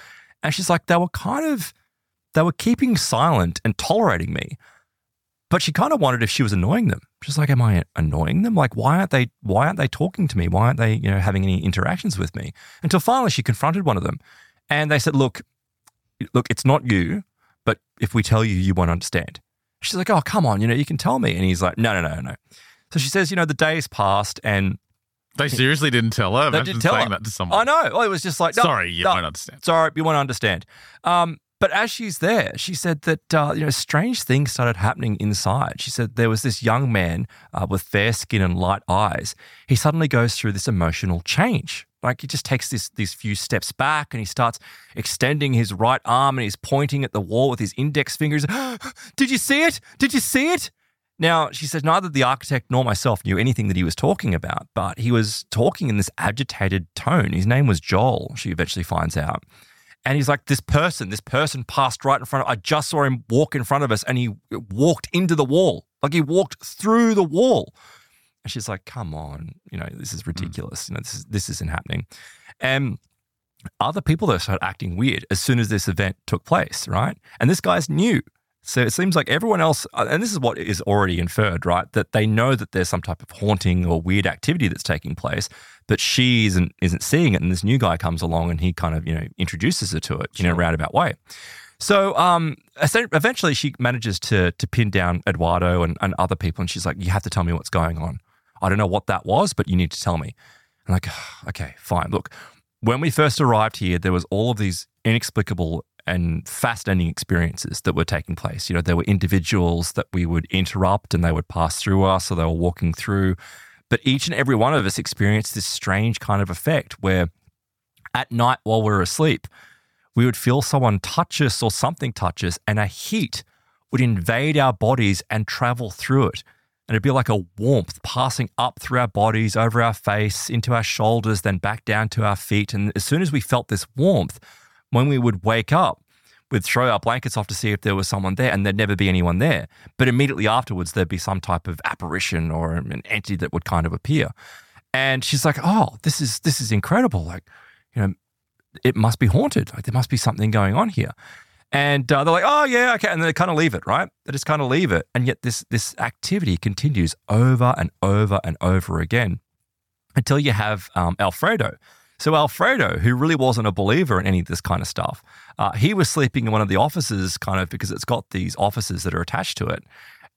And she's like, they were kind of, they were keeping silent and tolerating me. But she kind of wondered if she was annoying them. She's like, am I annoying them? Like, why aren't they, why aren't they talking to me? Why aren't they, you know, having any interactions with me? Until finally she confronted one of them and they said, look, look, it's not you, but if we tell you, you won't understand. She's like, oh, come on, you know, you can tell me. And he's like, no, no, no, no. So she says, you know, the days passed and They seriously didn't tell her. They Imagine didn't tell saying her. that to someone. I know. Well, it was just like, no, Sorry, you no, won't understand. Sorry, you won't understand. Um, but as she's there, she said that uh, you know strange things started happening inside. She said there was this young man uh, with fair skin and light eyes. He suddenly goes through this emotional change. Like he just takes this these few steps back and he starts extending his right arm and he's pointing at the wall with his index fingers. Did you see it? Did you see it? Now, she says neither the architect nor myself knew anything that he was talking about, but he was talking in this agitated tone. His name was Joel, she eventually finds out. And he's like, This person, this person passed right in front of I just saw him walk in front of us and he walked into the wall. Like he walked through the wall. And she's like, Come on, you know, this is ridiculous. You know, this is this isn't happening. And other people though started acting weird as soon as this event took place, right? And this guy's new. So it seems like everyone else, uh, and this is what is already inferred, right? That they know that there's some type of haunting or weird activity that's taking place, but she isn't isn't seeing it. And this new guy comes along and he kind of you know introduces her to it in a roundabout way. So um, eventually she manages to to pin down Eduardo and, and other people, and she's like, "You have to tell me what's going on. I don't know what that was, but you need to tell me." I'm like, "Okay, fine. Look, when we first arrived here, there was all of these inexplicable and fascinating experiences that were taking place. You know, there were individuals that we would interrupt and they would pass through us or they were walking through. But each and every one of us experienced this strange kind of effect where at night while we were asleep, we would feel someone touch us or something touch us, and a heat would invade our bodies and travel through it. And it'd be like a warmth passing up through our bodies, over our face, into our shoulders, then back down to our feet. And as soon as we felt this warmth, when we would wake up, we'd throw our blankets off to see if there was someone there, and there'd never be anyone there. But immediately afterwards, there'd be some type of apparition or an entity that would kind of appear. And she's like, "Oh, this is this is incredible! Like, you know, it must be haunted. Like, there must be something going on here." And uh, they're like, oh, yeah, okay. And they kind of leave it, right? They just kind of leave it. And yet this, this activity continues over and over and over again until you have um, Alfredo. So Alfredo, who really wasn't a believer in any of this kind of stuff, uh, he was sleeping in one of the offices, kind of because it's got these offices that are attached to it.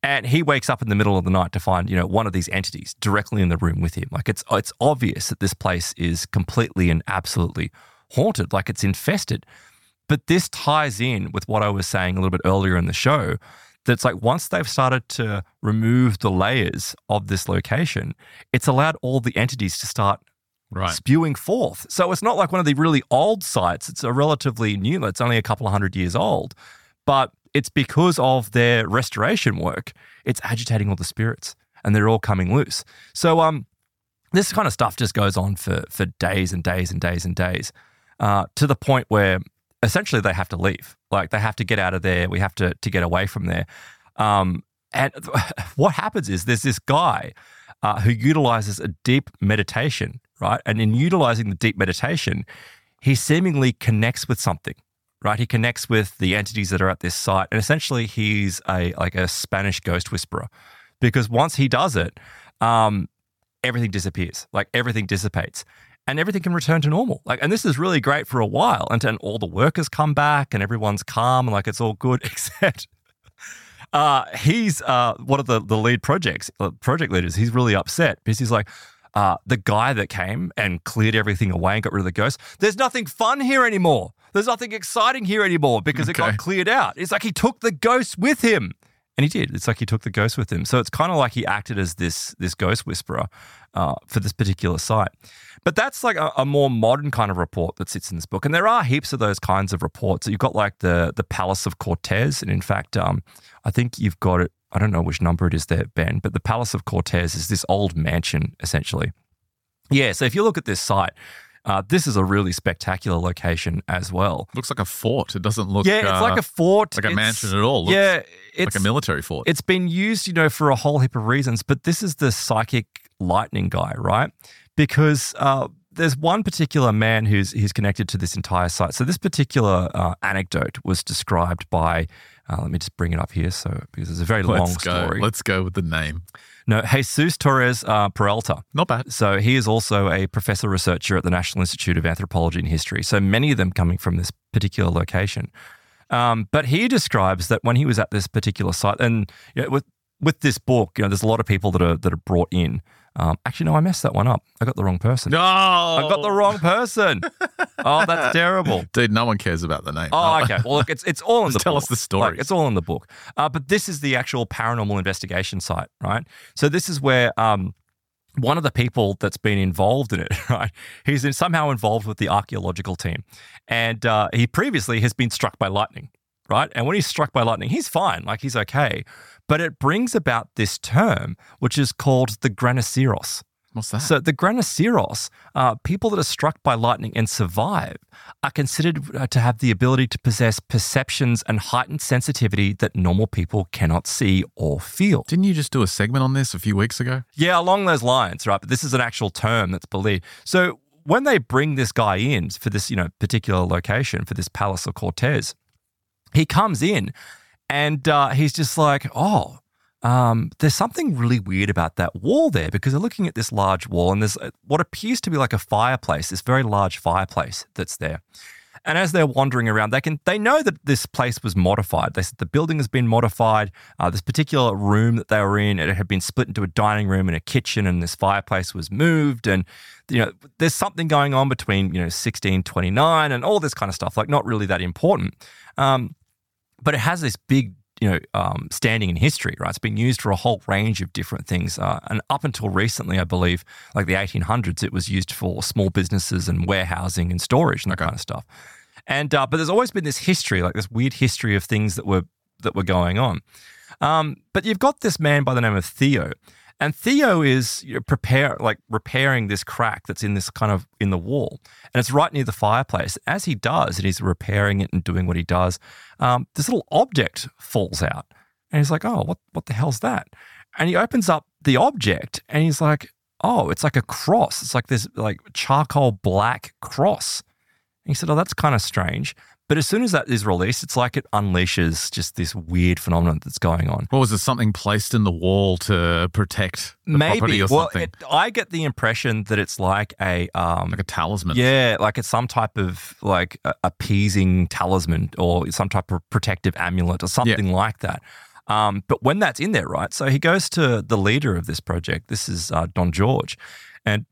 And he wakes up in the middle of the night to find, you know, one of these entities directly in the room with him. Like it's it's obvious that this place is completely and absolutely haunted, like it's infested. But this ties in with what I was saying a little bit earlier in the show. That's like once they've started to remove the layers of this location, it's allowed all the entities to start Right. spewing forth. So it's not like one of the really old sites. It's a relatively new, it's only a couple of hundred years old. But it's because of their restoration work, it's agitating all the spirits and they're all coming loose. So um, this kind of stuff just goes on for, for days and days and days and days uh, to the point where essentially they have to leave. Like they have to get out of there. We have to, to get away from there. Um, and what happens is there's this guy uh, who utilizes a deep meditation, right? And in utilizing the deep meditation, he seemingly connects with something, right? He connects with the entities that are at this site, and essentially he's a like a Spanish ghost whisperer, because once he does it, um, everything disappears, like everything dissipates. And everything can return to normal. Like, and this is really great for a while. And then all the workers come back and everyone's calm and like it's all good, except uh, he's uh, one of the, the lead projects, uh, project leaders. He's really upset because he's like, uh, the guy that came and cleared everything away and got rid of the ghost. There's nothing fun here anymore. There's nothing exciting here anymore because it got cleared out. It's like he took the ghost with him. And he did. It's like he took the ghost with him. So it's kind of like he acted as this this ghost whisperer uh, for this particular site. But that's like a, a more modern kind of report that sits in this book. And there are heaps of those kinds of reports. You've got like the the Palace of Cortés, and in fact, um, I think you've got it. I don't know which number it is there, Ben, but the Palace of Cortés is this old mansion essentially. Yeah. So if you look at this site, uh, this is a really spectacular location as well. Looks like a fort. It doesn't look Yeah, it's uh, like a fort, like a It's- mansion at all. Looks yeah, like a military fort. it's been used, you know, for a whole heap of reasons, but this is the psychic lightning guy, right? Because uh, there's one particular man who's who's connected to this entire site. So this particular uh, anecdote was described by. Uh, let me just bring it up here, so because it's a very long Let's go. story. Let's go with the name. No, Jesus Torres uh, Peralta. Not bad. So he is also a professor researcher at the National Institute of Anthropology and History. So many of them coming from this particular location. Um, but he describes that when he was at this particular site, and you know, with with this book, you know, there's a lot of people that are that are brought in. Um, actually, no, I messed that one up. I got the wrong person. No, I got the wrong person. oh, that's terrible. Dude, no one cares about the name. Oh, okay. Well, look, it's it's all in the Just tell book. us the Like, it's all in the book. Uh, but this is the actual paranormal investigation site, right? So this is where um, one of the people that's been involved in it, right? He's in, somehow involved with the archaeological team, and uh, he previously has been struck by lightning, right? And when he's struck by lightning, he's fine, like he's okay. But it brings about this term, which is called the graniceros. What's that? So the graniceros, uh, people that are struck by lightning and survive, are considered uh, to have the ability to possess perceptions and heightened sensitivity that normal people cannot see or feel. Didn't you just do a segment on this a few weeks ago? Yeah, along those lines, right? But this is an actual term that's believed. So when they bring this guy in for this, you know, particular location for this Palace of Cortés, he comes in and uh, he's just like, oh, um, there's something really weird about that wall there because they're looking at this large wall and there's uh, what appears to be like a fireplace, this very large fireplace that's there. And as they're wandering around, they can they know that this place was modified. They said the building has been modified. Uh, this particular room that they were in, it had been split into a dining room and a kitchen, and this fireplace was moved. And you know, there's something going on between you know 1629 and all this kind of stuff. Like not really that important, um, but it has this big you know um, standing in history. Right, it's been used for a whole range of different things. Uh, and up until recently, I believe, like the 1800s, it was used for small businesses and warehousing and storage and that kind of stuff. And uh, but there's always been this history, like this weird history of things that were that were going on. Um, but you've got this man by the name of Theo, and Theo is know, prepare like repairing this crack that's in this kind of in the wall, and it's right near the fireplace. As he does, and he's repairing it and doing what he does, um, this little object falls out, and he's like, "Oh, what what the hell's that?" And he opens up the object, and he's like, "Oh, it's like a cross. It's like this like charcoal black cross." And he said, Oh, that's kind of strange. But as soon as that is released, it's like it unleashes just this weird phenomenon that's going on. What was there something placed in the wall to protect the property Maybe. or Well, something? it, I get the impression that it's like a um, like a talisman. yeah, like it's some type of like a- appeasing talisman or some type of protective amulet or something like that. Um, but when that's in there, right? So he goes to the leader of this project. This is uh, Don George, and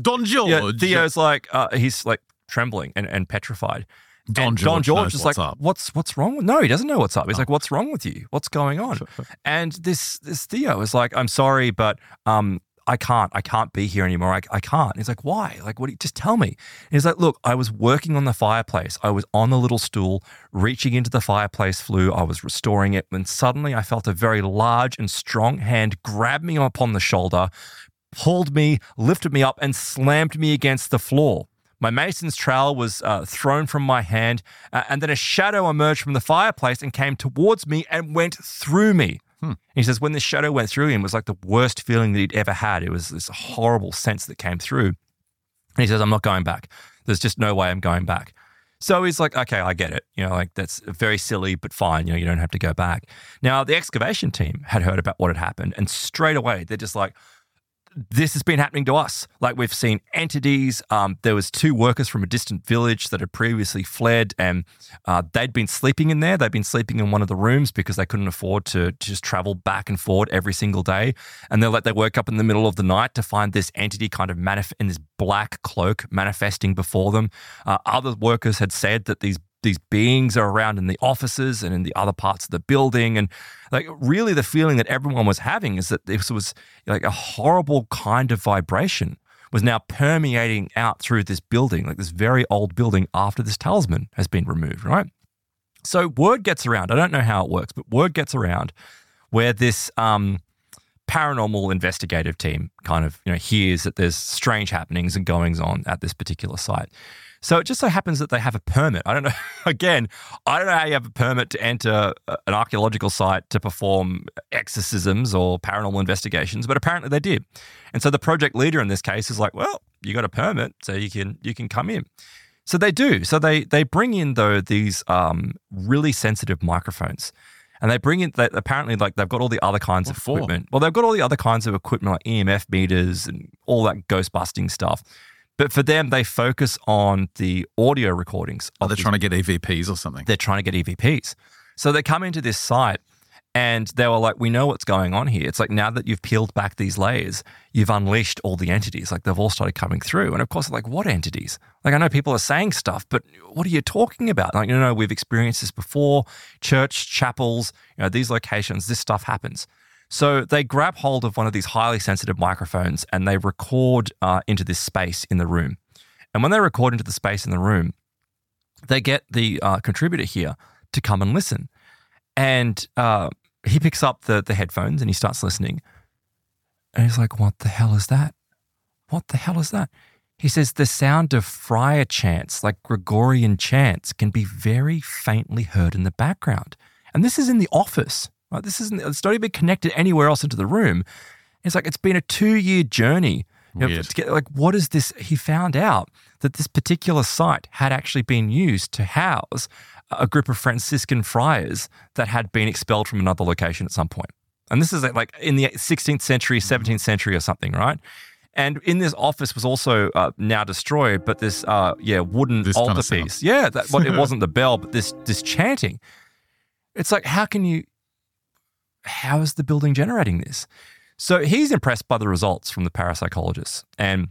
Don George. yeah, Theo's like uh, he's like trembling and, and petrified. Don And George. Don George is like, up. Oh. "What's what's wrong with?" No, he doesn't know what's up. He's like, "What's wrong with you? What's going on?" and this this Theo is like, "I'm sorry, but um, I can't. I can't be here anymore. I, I can't." He's like, "Why? Like, what? do you- Just tell me." And he's like, "Look, I was working on the fireplace. I was on the little stool, reaching into the fireplace flue. I was restoring it, when suddenly I felt a very large and strong hand grab me upon the shoulder." Pulled me, lifted me up, and slammed me against the floor. My mason's trowel was uh, thrown from my hand, uh, and then a shadow emerged from the fireplace and came towards me and went through me. He says, when this shadow went through him, it was like the worst feeling that he'd ever had. It was this horrible sense that came through. And he says, I'm not going back. There's just no way I'm going back. So he's like, okay, I get it. You know, like that's very silly, but fine. You know, you don't have to go back. Now, the excavation team had heard about what had happened, and straight away they're just like, this has been happening to us. Like we've seen entities. Um, there was two workers from a distant village that had previously fled, and uh, they'd been sleeping in there. They'd been sleeping in one of the rooms because they couldn't afford to, to just travel back and forward every single day. And they're like they woke up in the middle of the night to find this entity kind of manif- in this black cloak manifesting before them. Uh, other workers had said that these these beings are around in the offices and in the other parts of the building. And like really the feeling that everyone was having is that this was like a horrible kind of vibration was now permeating out through this building like this very old building after this talisman has been removed right? So word gets around i don't know how it works but word gets around where this um paranormal investigative team kind of you know hears that there's strange happenings and goings on at this particular site so it just so happens that they have a permit. I don't know. Again, I don't know how you have a permit to enter an archaeological site to perform exorcisms or paranormal investigations, but apparently they did. And so the project leader in this case is like, "Well, you got a permit, so you can you can come in." So they do. So they they bring in though these um, really sensitive microphones. And they bring in, they, apparently, like they've got all the other kinds What of for? equipment. Well, they've got all the other kinds of equipment like EMF meters and all that ghost busting stuff. But for them, they focus on the audio recordings. Are of they these- trying to get EVPs or something? they're trying to get EVPs. So they come into this site and they were like, we know what's going on here. It's like now that you've peeled back these layers, you've unleashed all the entities. Like they've all started coming through. And of course, like, what entities? Like, I know people are saying stuff, but what are you talking about? Like, you know, we've experienced this before church, chapels, you know, these locations, this stuff happens. So they grab hold of one of these highly sensitive microphones and they record uh, into this space in the room. And when they record into the space in the room, they get the uh, contributor here to come and listen. And uh, he picks up the, the headphones and he starts listening. And he's like, What the hell is that? What the hell is that? He says the sound of friar chants, like Gregorian chants, can be very faintly heard in the background. And this is in the office. Right? This isn't, it's not even connected anywhere else into the room. It's like it's been a two year journey. You know, to get, like, what is this? He found out that this particular site had actually been used to house a group of Franciscan friars that had been expelled from another location at some point. And this is like in the 16th century, Mm-hmm. 17th century or something, right? And in this office was also uh, now destroyed, but this, uh, yeah, wooden This kind of altarpiece. Yeah, that, well, it wasn't the bell, but this this chanting. It's like, how can you? How is the building generating this? So he's impressed by the results from the parapsychologists, and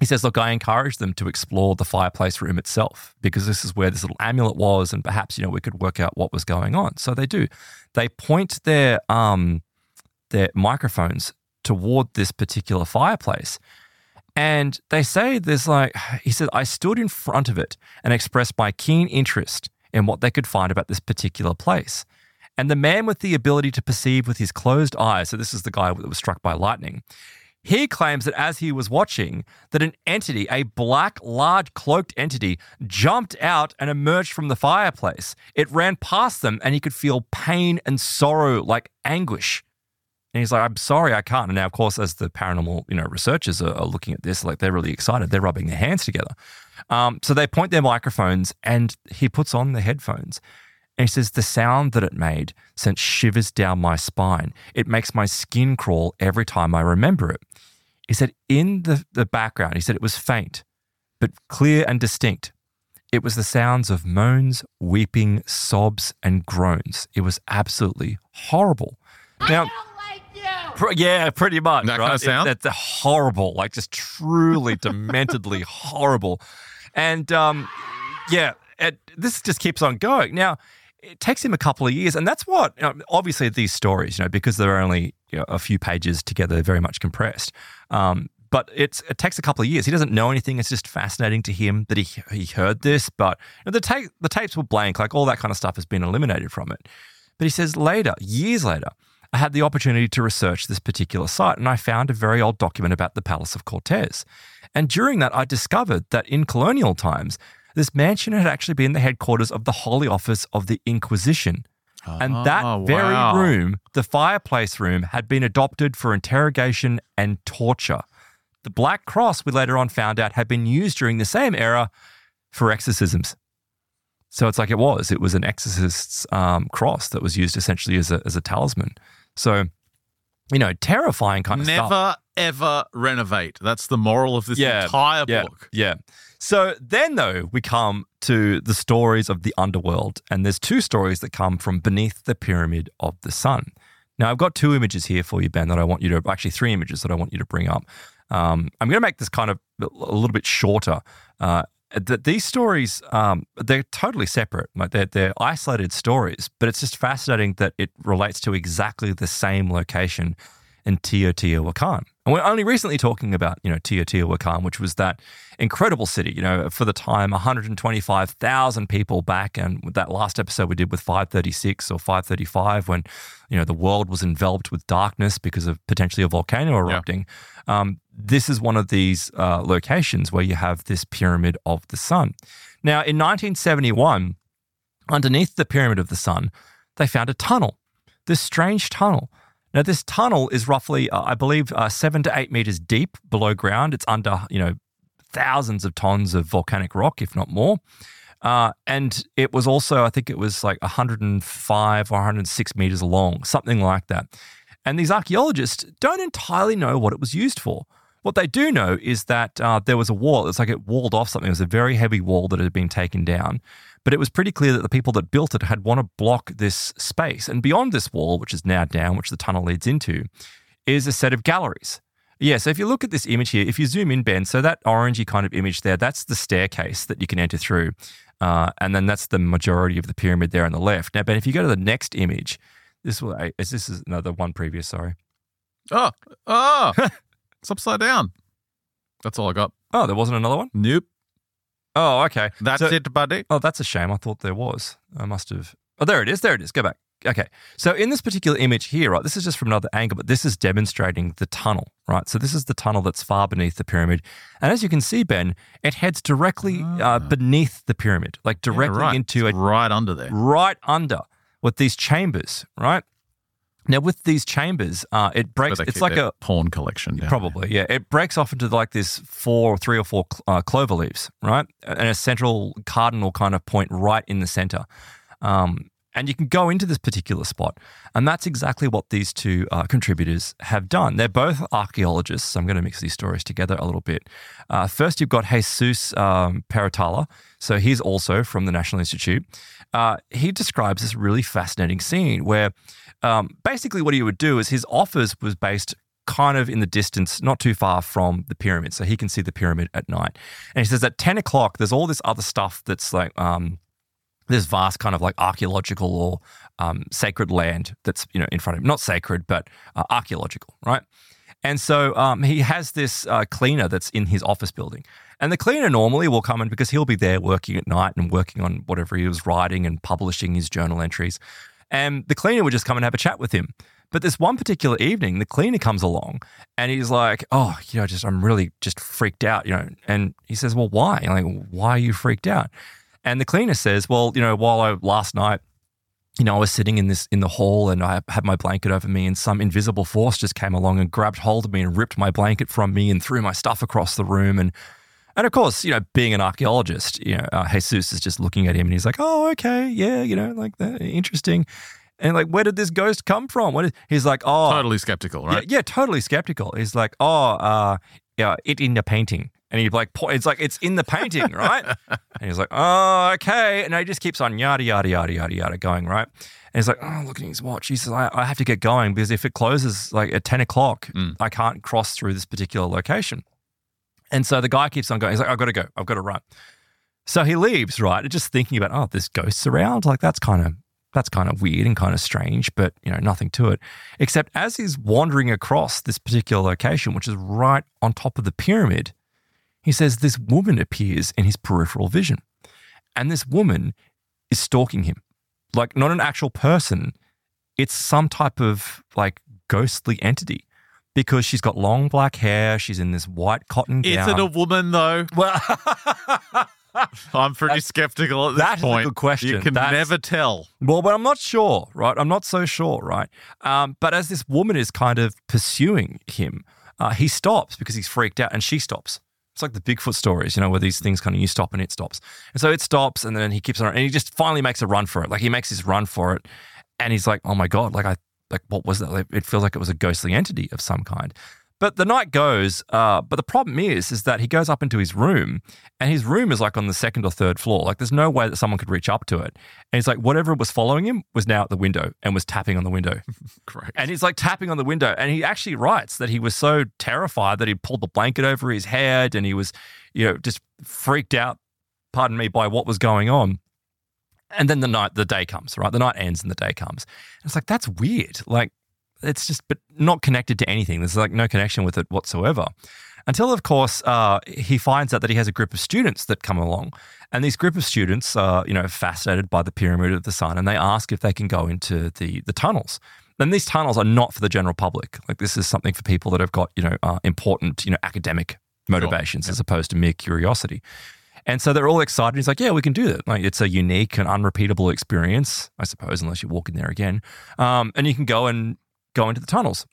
he says, "Look, I encourage them to explore the fireplace room itself because this is where this little amulet was, and perhaps you know we could work out what was going on." So they do. They point their um their microphones toward this particular fireplace. And they say there's like, he said, I stood in front of it and expressed my keen interest in what they could find about this particular place. And the man with the ability to perceive with his closed eyes, so this is the guy that was struck by lightning, he claims that as he was watching, that an entity, a black, large, cloaked entity, jumped out and emerged from the fireplace. It ran past them and he could feel pain and sorrow, like anguish. And he's like, I'm sorry, I can't. And now, of course, as the paranormal, you know, researchers are, are looking at this, like they're really excited. They're rubbing their hands together. Um, so they point their microphones and he puts on the headphones. And he says, The sound that it made sent shivers down my spine. It makes my skin crawl every time I remember it. He said, In the, the background, he said it was faint, but clear and distinct. It was the sounds of moans, weeping, sobs, and groans. It was absolutely horrible. Now, Pr- yeah, pretty much. That right? kind of sound? It- that's horrible, like just truly dementedly horrible. And um, yeah, it, this just keeps on going. Now, it takes him a couple of years, and that's what you know, obviously these stories, you know, because they're only you know, a few pages together, very much compressed. Um, but it takes a couple of years. He doesn't know anything. It's just fascinating to him that he he heard this, but you know, the tape the tapes were blank. Like all that kind of stuff has been eliminated from it. But he says later, years later, I had the opportunity to research this particular site and I found a very old document about the Palace of Cortés. And during that, I discovered that in colonial times, this mansion had actually been the headquarters of the Holy Office of the Inquisition. And that Oh, very room, the fireplace room, had been adopted for interrogation and torture. The Black Cross, we later on found out, had been used during the same era for exorcisms. So it's like it was. It was an exorcist's um, cross that was used essentially as a, as a talisman. So, you know, terrifying kind of stuff. Never ever renovate. That's the moral of this entire yeah, book. Yeah. So then, though, we come to the stories of the underworld, and there's two stories that come from beneath the pyramid of the sun. Now, I've got two images here for you, Ben, that I want you to actually three images that I want you to bring up. Um, I'm going to make this kind of a little bit shorter. Uh, th- these stories, um, they're totally separate. Like they're, they're isolated stories, but it's just fascinating that it relates to exactly the same location in Teotihuacan. And we're only recently talking about, you know, Teotihuacan, which was that incredible city, you know, for the time, 125,000 people back. And that last episode we did with 536 or 535, when, you know, the world was enveloped with darkness because of potentially a volcano erupting. Um, this is one of these uh, locations where you have this pyramid of the sun. Now, in 1971, underneath the pyramid of the sun, they found a tunnel, this strange tunnel. Now, this tunnel is roughly, uh, I believe, uh, seven to eight meters deep below ground. It's under, you know, thousands of tons of volcanic rock, if not more. Uh, and it was also, I think it was like 105 or 106 meters long, something like that. And these archaeologists don't entirely know what it was used for. What they do know is that uh, there was a wall. It's like it walled off something. It was a very heavy wall that had been taken down. But it was pretty clear that the people that built it had want to block this space. And beyond this wall, which is now down, which the tunnel leads into, is a set of galleries. Yeah, so if you look at this image here, if you zoom in, Ben, so that orangey kind of image there, that's the staircase that you can enter through. Uh, and then that's the majority of the pyramid there on the left. Now, Ben, if you go to the next image, this will, eh, is this is another one previous, sorry. Oh, oh, it's upside down. That's all I got. Oh, there wasn't another one? Nope. Oh, okay. That's So- it, buddy. Oh, that's a shame. I thought there was. I must have. Oh, there it is. There it is. Go back. Okay. So in this particular image here, right, this is just from another angle, but this is demonstrating the tunnel, right? So this is the tunnel that's far beneath the pyramid. And as you can see, Ben, it heads directly uh, beneath the pyramid, like Ah. Yeah, directly right. into a It's right under there. right under with these chambers, right? Now, with these chambers, uh, it breaks. It's like a porn collection. Probably, yeah. It breaks off into like this four, three or four cl- uh, clover leaves, right? And a central cardinal kind of point right in the center. Um, and you can go into this particular spot. And that's exactly what these two uh, contributors have done. They're both archaeologists. So I'm going to mix these stories together a little bit. Uh, first, you've got Jesus um, Peralta. So he's also from the National Institute. Uh, he describes this really fascinating scene where um, basically what he would do is his office was based kind of in the distance, not too far from the pyramid. So he can see the pyramid at night. And he says at 10 o'clock, there's all this other stuff that's like, um, this vast kind of like archaeological or um, sacred land that's, you know, in front of him. Not sacred, but uh, archaeological, right? And so um, he has this uh, cleaner that's in his office building. And the cleaner normally will come in because he'll be there working at night and working on whatever he was writing and publishing his journal entries. And the cleaner would just come and have a chat with him. But this one particular evening, the cleaner comes along and he's like, Oh, you know, just I'm really just freaked out, you know. And he says, Well, why? I'm like, why are you freaked out? And the cleaner says, Well, you know, while I last night you know, I was sitting in this in the hall and I had my blanket over me, and some invisible force just came along and grabbed hold of me and ripped my blanket from me and threw my stuff across the room. And And of course, you know, being an archaeologist, you know, uh, Jesus is just looking at him and he's like, oh, okay, yeah, you know, like that, interesting. And like, where did this ghost come from? What is, he's like, oh, Totally skeptical, right? yeah, yeah, totally skeptical. He's like, oh, uh, yeah, it in the painting. And he like, it's like, it's in the painting, right? and he's like, oh, okay. And he just keeps on yada, yada, yada, yada, yada going, right? And he's like, oh, look at his watch. He says, I, I have to get going because if it closes like at 10 o'clock, Mm. I can't cross through this particular location. And so the guy keeps on going. He's like, I've got to go. I've got to run. So he leaves, right? Just thinking about, oh, there's ghosts around. Like that's kind of that's kind of weird and kind of strange, but you know, nothing to it. Except as he's wandering across this particular location, which is right on top of the pyramid, he says this woman appears in his peripheral vision. And this woman is stalking him. Like not an actual person. It's some type of like ghostly entity. Because she's got long black hair, she's in this white cotton gown. Is it a woman though? well, I'm pretty skeptical at this that is a point. good question. You can That's- never tell. Well, but I'm not sure, right? I'm not so sure, right? Um, but as this woman is kind of pursuing him, uh, he stops because he's freaked out and she stops. It's like the Bigfoot stories, you know, where these things kind of you stop and it stops. And so it stops and then he keeps on and he just finally makes a run for it. Like he makes his run for it and he's like, oh my God, like I, like what was that? Like, it feels like it was a ghostly entity of some kind. But the night goes, uh, but the problem is, is that he goes up into his room, and his room is like on the second or third floor. Like there's no way that someone could reach up to it. And he's like, whatever was following him was now at the window and was tapping on the window. Great. And he's like tapping on the window. And he actually writes that he was so terrified that he pulled the blanket over his head and he was, you know, just freaked out, pardon me, by what was going on. And then the night, the day comes, right? The night ends and the day comes. And it's like, that's weird. Like, it's just, but not connected to anything. There's like no connection with it whatsoever. Until, of course, uh, he finds out that he has a group of students that come along. And these group of students are, you know, fascinated by the Pyramid of the Sun and they ask if they can go into the, the tunnels. And these tunnels are not for the general public. Like, this is something for people that have got, you know, uh, important, you know, academic motivations as opposed to mere curiosity. And so they're all excited. He's like, yeah, we can do that. Like, it's a unique and unrepeatable experience, I suppose, unless you walk in there again. Um, and you can go and go into the tunnels.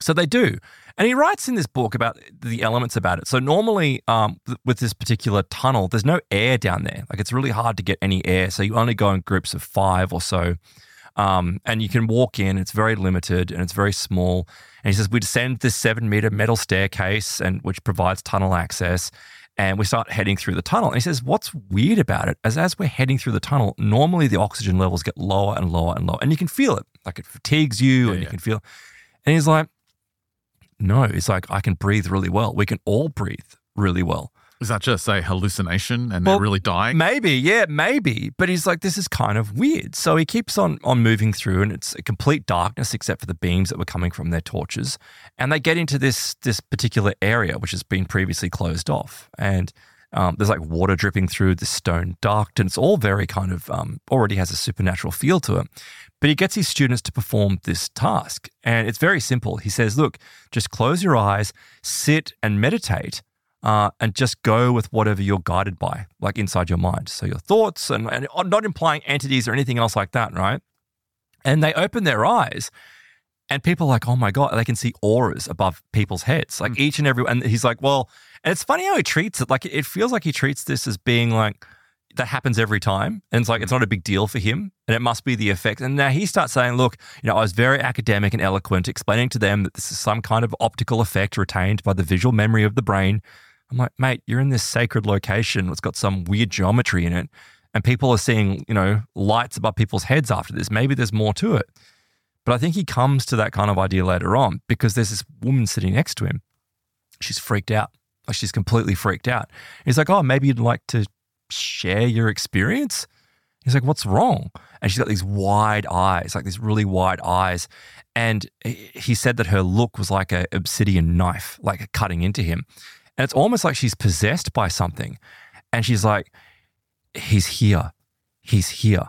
So they do. And he writes in this book about the elements about it. So normally, um, th- with this particular tunnel, there's no air down there. Like it's really hard to get any air. So you only go in groups of five or so. Um, and you can walk in. It's very limited and it's very small. And he says we descend this seven meter metal staircase, and which provides tunnel access. And we start heading through the tunnel. And he says, what's weird about it is as we're heading through the tunnel, normally the oxygen levels get lower and lower and lower. And you can feel it. Like it fatigues you Yeah, and you yeah. can feel. And he's like, no, it's like I can breathe really well. We can all breathe really well. Is that just a hallucination and Well, they're really dying? Maybe, yeah, maybe. But he's like, this is kind of weird. So he keeps on on moving through, and it's a complete darkness except for the beams that were coming from their torches. And they get into this this particular area, which has been previously closed off, and um, there's like water dripping through the stone duct, and it's all very kind of um, already has a supernatural feel to it. But he gets his students to perform this task, and it's very simple. He says, "Look, just close your eyes, sit and meditate." Uh, and just go with whatever you're guided by, like inside your mind. So your thoughts, and, and not implying entities or anything else like that, right? And they open their eyes, and people are like, oh my God, they can see auras above people's heads, like each and every. And he's like, well, and it's funny how he treats it. Like it feels like he treats this as being like, that happens every time. And it's like, it's not a big deal for him. And it must be the effect. And now he starts saying, look, you know, I was very academic and eloquent, explaining to them that this is some kind of optical effect retained by the visual memory of the brain. I'm like, mate, you're in this sacred location. It's got some weird geometry in it. And people are seeing, you know, lights above people's heads after this. Maybe there's more to it. But I think he comes to that kind of idea later on because there's this woman sitting next to him. She's freaked out. Like she's completely freaked out. He's like, oh, maybe you'd like to share your experience. He's like, what's wrong? And she's got these wide eyes, like these really wide eyes. And he- said that her look was like a obsidian knife, like cutting into him. And it's almost like she's possessed by something. And she's like, he's here. He's here.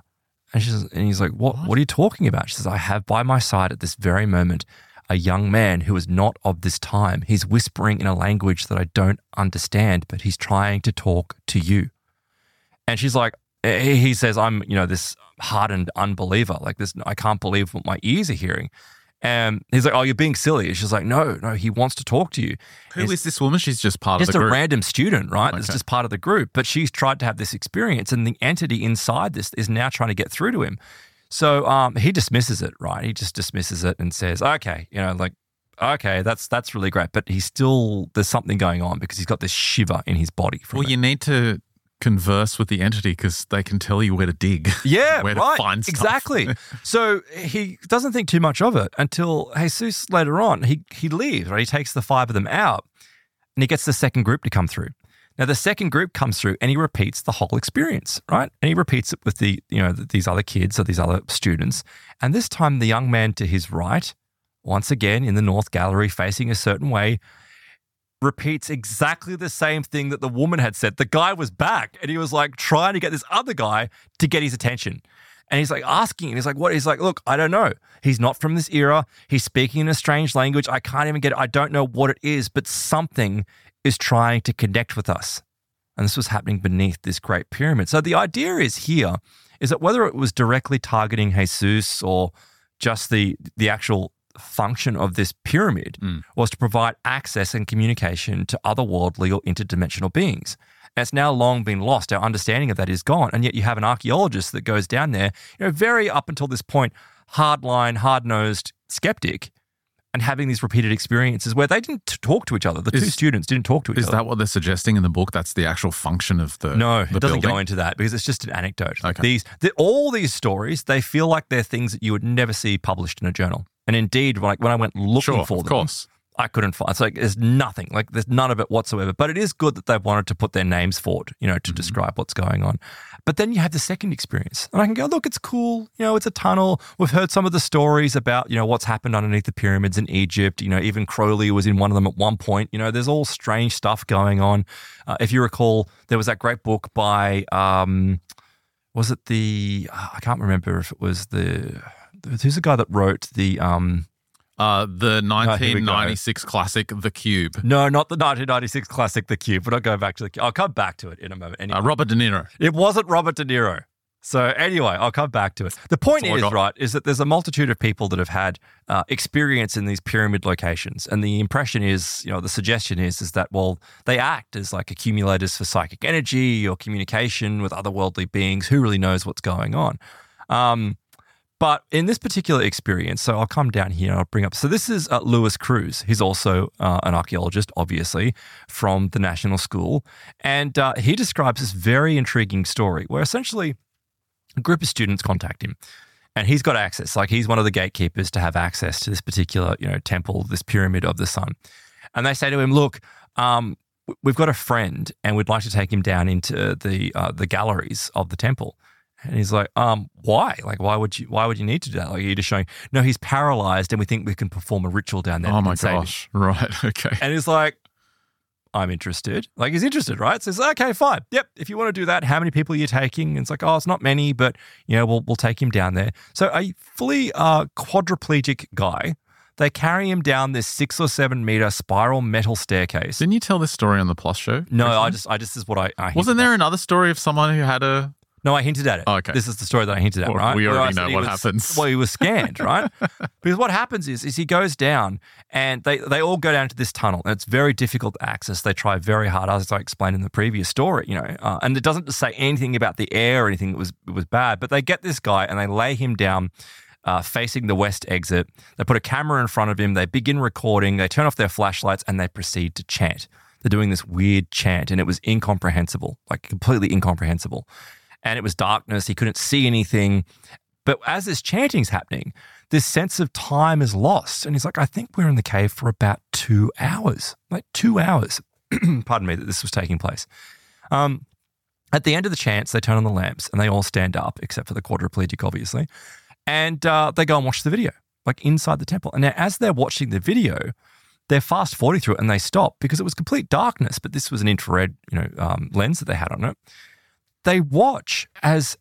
And she's and he's like, what, what are you talking about? She says, I have by my side at this very moment a young man who is not of this time. He's whispering in a language that I don't understand, but he's trying to talk to you. And she's like, he he says, I'm, you know, this hardened unbeliever. Like this, I can't believe what my ears are hearing. And he's like, "Oh, you're being silly." She's like, "No, no, he wants to talk to you." Who is this woman? She's just part just of the Just a random student, right? It's Okay. just part of the group. But she's tried to have this experience, and the entity inside this is now trying to get through to him. So um, he dismisses it, right? He just dismisses it and says, "Okay, you know, like, okay, that's that's really great." But he's still there's something going on because he's got this shiver in his body. From well, it. you need to converse with the entity because they can tell you where to dig. Yeah, where right. to find stuff. Exactly. so he doesn't think too much of it until Jesus later on he he leaves. Right, he takes the five of them out, and he gets the second group to come through. Now the second group comes through, and he repeats the whole experience, right? And he repeats it with the you know these other kids or these other students, and this time the young man to his right, once again in the north gallery, facing a certain way. Repeats exactly the same thing that the woman had said. The guy was back and he was like trying to get this other guy to get his attention. And he's like asking, and he's like, what? He's like, look, I don't know. He's not from this era. He's speaking in a strange language. I can't even get it. I don't know what it is, but something is trying to connect with us. And this was happening beneath this great pyramid. So the idea is here is that whether it was directly targeting Jesus or just the the actual function of this pyramid Mm. was to provide access and communication to otherworldly or interdimensional beings. And it's now long been lost. Our understanding of that is gone. And yet you have an archaeologist that goes down there, you know, very up until this point, hardline, hard nosed skeptic, and having these repeated experiences where they didn't talk to each other. The two students didn't talk to each Is other. Is that what they're suggesting in the book? That's the actual function of the No, the it doesn't building? go into that because it's just an anecdote. Okay. These, the, all these stories, they feel like they're things that you would never see published in a journal. And indeed, like when I went looking Sure, for of them, course. I couldn't find. It's like there's nothing. Like there's none of it whatsoever. But it is good that they've wanted to put their names forward, you know, to describe what's going on. But then you have the second experience, and I can go, look, it's cool. You know, it's a tunnel. We've heard some of the stories about you know what's happened underneath the pyramids in Egypt. You know, even Crowley was in one of them at one point. You know, there's all strange stuff going on. Uh, if you recall, there was that great book by. Um, was it the? I can't remember if it was the. Who's the guy that wrote the? Um, Uh, the Oh, here 1996 classic, The Cube. No, not the 1996 classic, The Cube. But I'll go back to the. I'll come back to it in a moment. Anyway, Uh, Robert De Niro. it wasn't Robert De Niro. So anyway, I'll come back to it. The point is, right, is that there's a multitude of people that have had uh, experience in these pyramid locations, and the impression is, you know, the suggestion is, is that well, they act as like accumulators for psychic energy or communication with otherworldly beings. Who really knows what's going on? Um, but in this particular experience, so I'll come down here and I'll bring up. So this is uh, Lewis Cruz. He's also uh, an archaeologist, obviously, from the National School. And uh, he describes this very intriguing story where essentially a group of students contact him and he's got access. Like he's one of the gatekeepers to have access to this particular, you know, temple, this pyramid of the sun. And they say to him, look, um, we've got a friend and we'd like to take him down into the, uh, the galleries of the temple. And he's like, um, why? Like, why would you? Why would you need to do that? Like, you're just showing. No, he's paralyzed, and we think we can perform a ritual down there. Oh my save him." gosh. Right. Okay. And he's like, I'm interested. Like, he's interested, right? So he's like, okay, fine. Yep. If you want to do that, how many people are you taking? And it's like, oh, it's not many, but, you know, we'll, we'll take him down there. So a fully uh, quadriplegic guy, they carry him down this six or seven meter spiral metal staircase. Didn't you tell this story on the Plus show? No, I just, I just, this is what I, I Wasn't there another story of someone who had a. No, I hinted at it. Oh, okay. This is the story that I hinted at, Well, right? we already know what was- happens. Well, he was scanned, right? because what happens is, is he goes down and they, they all go down to this tunnel and it's very difficult to access. They try very hard, as I explained in the previous story, you know, uh, and it doesn't say anything about the air or anything that was, it was bad, but they get this guy and they lay him down uh, facing the west exit. They put a camera in front of him. They begin recording. They turn off their flashlights and they proceed to chant. They're doing this weird chant and it was incomprehensible, like completely incomprehensible. And it was darkness. He couldn't see anything. But as this chanting's happening, this sense of time is lost. And he's like, I think we're in the cave for about two hours, like two hours. Pardon me, that this was taking place. Um, at the end of the chants, they turn on the lamps and they all stand up, except for the quadriplegic, obviously. And uh, they go and watch the video, like inside the temple. And now, as they're watching the video, they're fast forwarding through it and they stop because it was complete darkness, but this was an infrared, you know, um, lens that they had on it. They watch as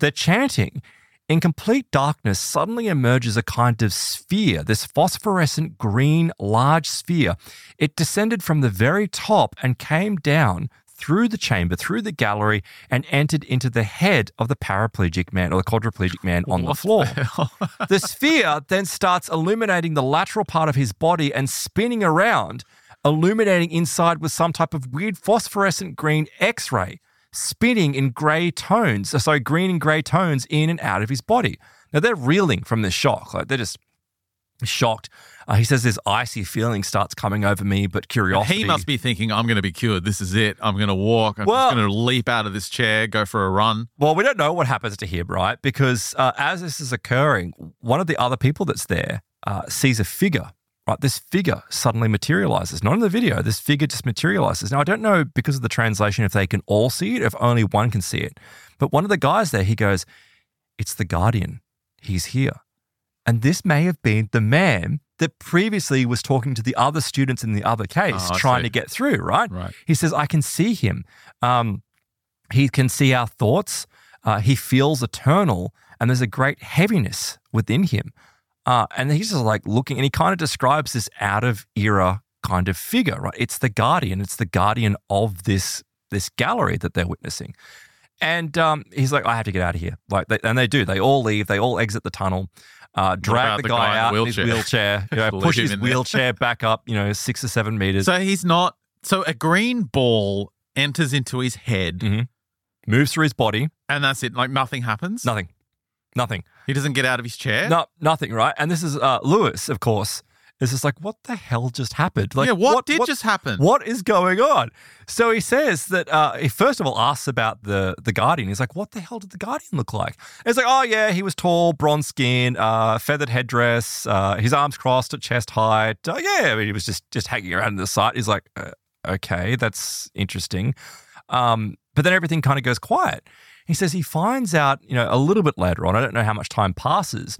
they're chanting. In complete darkness, suddenly emerges a kind of sphere, this phosphorescent green large sphere. It descended from the very top and came down through the chamber, through the gallery, and entered into the head of the paraplegic man or the quadriplegic man on the floor. the sphere then starts illuminating the lateral part of his body and spinning around, illuminating inside with some type of weird phosphorescent green X ray, spinning in grey tones, uh, so green and grey tones in and out of his body. Now they're reeling from the shock. Like they're just shocked. Uh, he says this icy feeling starts coming over me, but curiosity. He must be thinking, I'm going to be cured. This is it. I'm going to walk. I'm Well- just going to leap out of this chair, go for a run. Well, we don't know what happens to him, right? Because uh, as this is occurring, one of the other people that's there uh, sees a figure. Right, this figure suddenly materializes. Not in the video. This figure just materializes. Now, I don't know because of the translation if they can all see it, if only one can see it. But one of the guys there, he goes, "It's the Guardian. He's here." And this may have been the man that previously was talking to the other students in the other case, Oh, trying to get through. Right? Right. He says, "I can see him. Um, he can see our thoughts. Uh, he feels eternal, and there's a great heaviness within him. Uh, and he's just like looking, and he kind of describes this out of era kind of figure, right? It's the guardian. It's the guardian of this this gallery that they're witnessing. And um, he's like, I have to get out of here. Like, they, and they do. They all leave. They all exit the tunnel. Uh, drag the the guy, guy out in his wheelchair? You know, push his wheelchair back up. You know, six or seven meters. So he's not. So a green ball enters into his head, Mhm. moves through his body. and that's it. Like nothing happens. Nothing. Nothing. He doesn't get out of his chair. No, nothing, right? And this is uh, Lewis, of course. Is just like, what the hell just happened? Like, yeah. What, did just happen? What is going on? So he says that uh, he first of all asks about the the guardian. He's like, what the hell did the guardian look like? And it's like, oh yeah, he was tall, bronze skin, uh, feathered headdress, uh, his arms crossed at chest height. Uh, yeah, I mean, he was just just hanging around in the site. He's like, uh, okay, that's interesting. Um, but then everything kind of goes quiet. He says he finds out, you know, a little bit later on. I don't know how much time passes,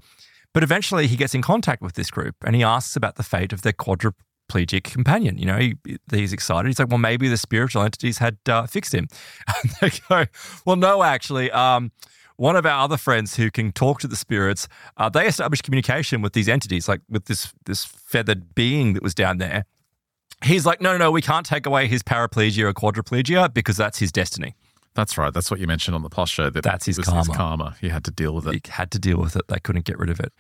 but eventually he gets in contact with this group and he asks about the fate of their quadriplegic companion. You know, he, he's excited. He's like, well, maybe the spiritual entities had uh, fixed him. And they go, well, no, actually. Um, one of our other friends who can talk to the spirits, uh, they established communication with these entities, like with this this feathered being that was down there. He's like, no, no, no, we can't take away his paraplegia or quadriplegia because that's his destiny. That's right. That's what you mentioned on the plus show. That That's his it was karma. karma. He had to deal with it. He had to deal with it. They couldn't get rid of it.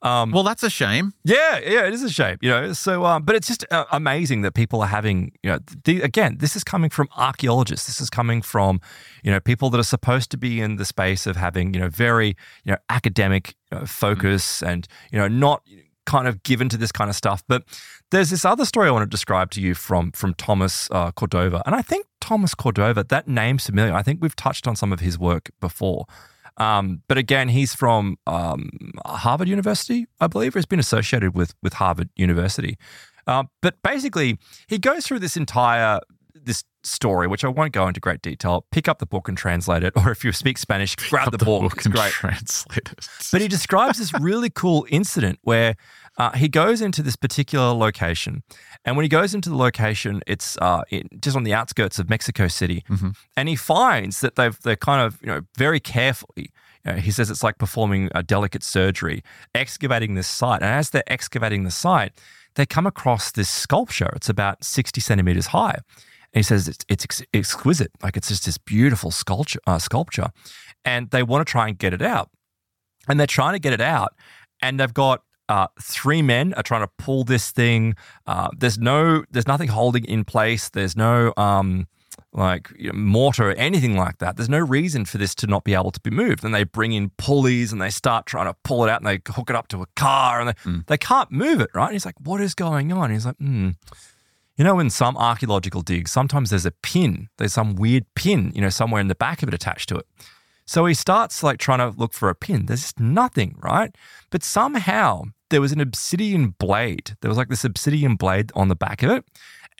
Um, Well, that's a shame. Yeah, yeah, it is a shame, you know. So, um, but it's just uh, amazing that people are having, you know, the, again, this is coming from archaeologists. This is coming from, you know, people that are supposed to be in the space of having, you know, very, you know, academic uh, focus and, you know, not kind of given to this kind of stuff. But there's this other story I want to describe to you from from Thomas uh, Cordova, and I think Thomas Cordova, that name's familiar. I think we've touched on some of his work before. Um, but again, he's from um, Harvard University, I believe, or has been associated with with Harvard University. Uh, but basically, he goes through this entire story, which I won't go into great detail. Pick up the book and translate it, or if you speak Spanish, grab the, book. It's and great. translate it. But he describes this really cool incident where uh, he goes into this particular location. And when he goes into the location, it's uh, in, just on the outskirts of Mexico City. And he finds that they've, they're kind of, you know, very carefully. You know, he says it's like performing a delicate surgery, excavating this site. And as they're excavating the site, they come across this sculpture. It's about 60 centimeters high. And he says it's, it's ex- exquisite. Like it's just this beautiful sculpture, uh, sculpture. And they want to try and get it out. And they're trying to get it out and they've got uh, three men are trying to pull this thing uh, there's no there's nothing holding in place. There's no um like you know, mortar or anything like that. There's no reason for this to not be able to be moved. And they bring in pulleys and they start trying to pull it out and they hook it up to a car and they, they can't move it right? And he's like what is going on? He's like hmm you know, in some archaeological digs, sometimes there's a pin, there's some weird pin, you know, somewhere in the back of it attached to it. So he starts like trying to look for a pin. There's just nothing, right? But somehow there was an obsidian blade. There was like this obsidian blade on the back of it.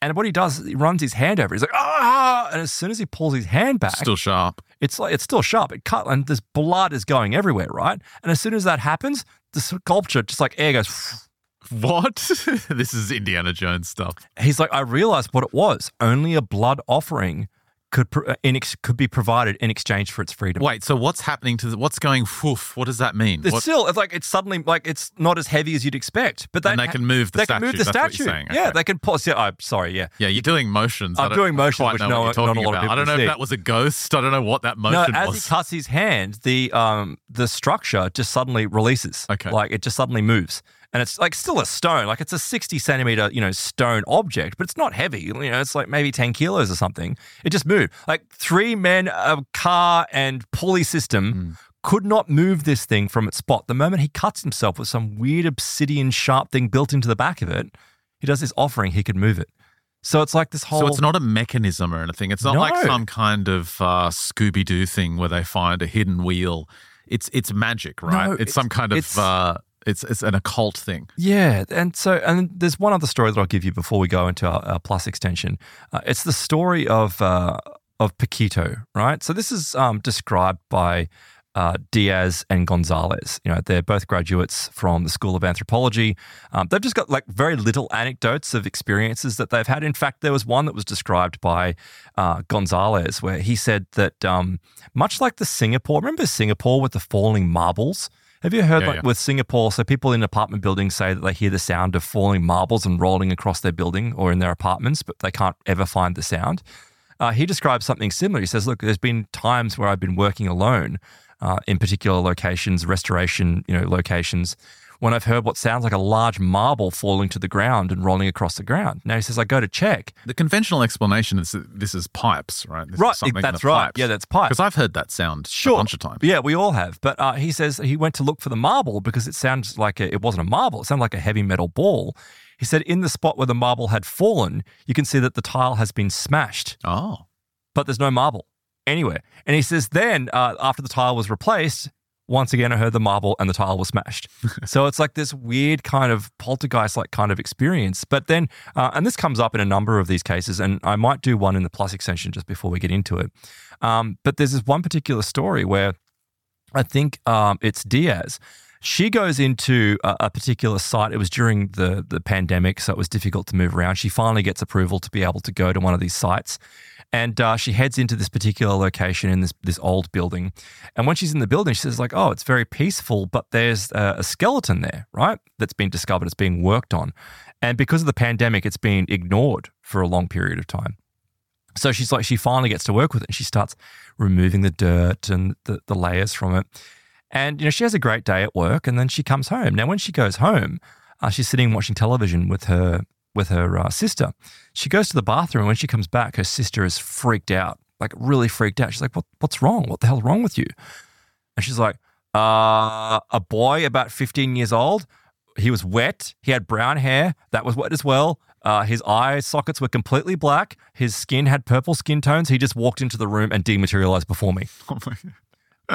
And what he does, he runs his hand over. He's like, ah! And as soon as he pulls his hand back, Still sharp. it's like it's still sharp. It cut, and this blood is going everywhere, right? And as soon as that happens, the sculpture just like air goes. What? this is Indiana Jones stuff. He's like, I realized what it was. Only a blood offering could pr- uh, in ex- could be provided in exchange for its freedom. Wait, so what's happening to the, what's going woof? What does that mean? It's What- still it's like it's suddenly like it's not as heavy as you'd expect, but they, And they can move the they can move the statue, that's statue. what you're Yeah, they can pause. Yeah, I'm sorry. Yeah, yeah, you're doing motions. I'm doing motions, which no- not a lot of about. I don't know see. if that was a ghost. I don't know what that No, motion as was. he cuts his hand, the um the structure just suddenly releases. Okay. like it just suddenly moves, and it's like still a stone, like it's a sixty centimeter you know stone object, but it's not heavy. You know, it's like maybe ten kilos or something. It just moved. Like three men, a car, and pulley system. Hmm. Could not move this thing from its spot. The moment he cuts himself with some weird obsidian sharp thing built into the back of it, he does this offering, he could move it. So it's like this whole. So it's not a mechanism or anything. It's not like some kind of uh, Scooby Doo thing where they find a hidden wheel. It's it's magic, right? No, it's, it's- some kind of uh, it's it's an occult thing. Yeah, and so and there's one other story that I'll give you before we go into our, our plus extension. Uh, it's the story of uh, of Paquito, right? So this is um, described by uh, Diaz and Gonzalez. You know, they're both graduates from the School of Anthropology. Um, they've just got like very little anecdotes of experiences that they've had. In fact, there was one that was described by uh, Gonzalez where he said that um, much like the Singapore, remember Singapore with the falling marbles? Have you heard Yeah, like yeah. with Singapore? So people in apartment buildings say that they hear the sound of falling marbles and rolling across their building or in their apartments, but they can't ever find the sound. Uh, he describes something similar. He says, "Look, there's been times where I've been working alone uh, in particular locations, restoration, you know, locations, when I've heard what sounds like a large marble falling to the ground and rolling across the ground. Now he says, I go to check. The conventional explanation is that this is pipes, right? This is Right, something that's right. pipes. Yeah, that's pipes. Because I've heard that sound Sure. a bunch of times. Yeah, we all have. But uh, he says he went to look for the marble because it sounds like a, it wasn't a marble. It sounded like a heavy metal ball. He said in the spot where the marble had fallen, you can see that the tile has been smashed, Oh, but there's no marble anywhere. And he says then uh, after the tile was replaced, once again I heard the marble and the tile was smashed. so it's like this weird kind of poltergeist-like kind of experience. But then, uh, and this comes up in a number of these cases, and I might do one in the plus extension just before we get into it. Um, but there's this one particular story where I think um, it's Diaz. She goes into a, a particular site. It was during the the pandemic, so it was difficult to move around. She finally gets approval to be able to go to one of these sites, and uh, she heads into this particular location in this this old building. And when she's in the building, she says like, "Oh, it's very peaceful, but there's a, a skeleton there, right? That's been discovered. It's being worked on, and because of the pandemic, it's been ignored for a long period of time." So she's like, she finally gets to work with it and she starts removing the dirt and the, the layers from it. And, you know, she has a great day at work and then she comes home. Now, when she goes home, uh, she's sitting watching television with her with her uh, sister. She goes to the bathroom and when she comes back, her sister is freaked out, like really freaked out. She's like, what, what's wrong? What the hell's wrong with you? And she's like, uh, a boy about 15 years old. He was wet. He had brown hair. That was wet as well. Uh, his eye sockets were completely black. His skin had purple skin tones. He just walked into the room and dematerialized before me. Oh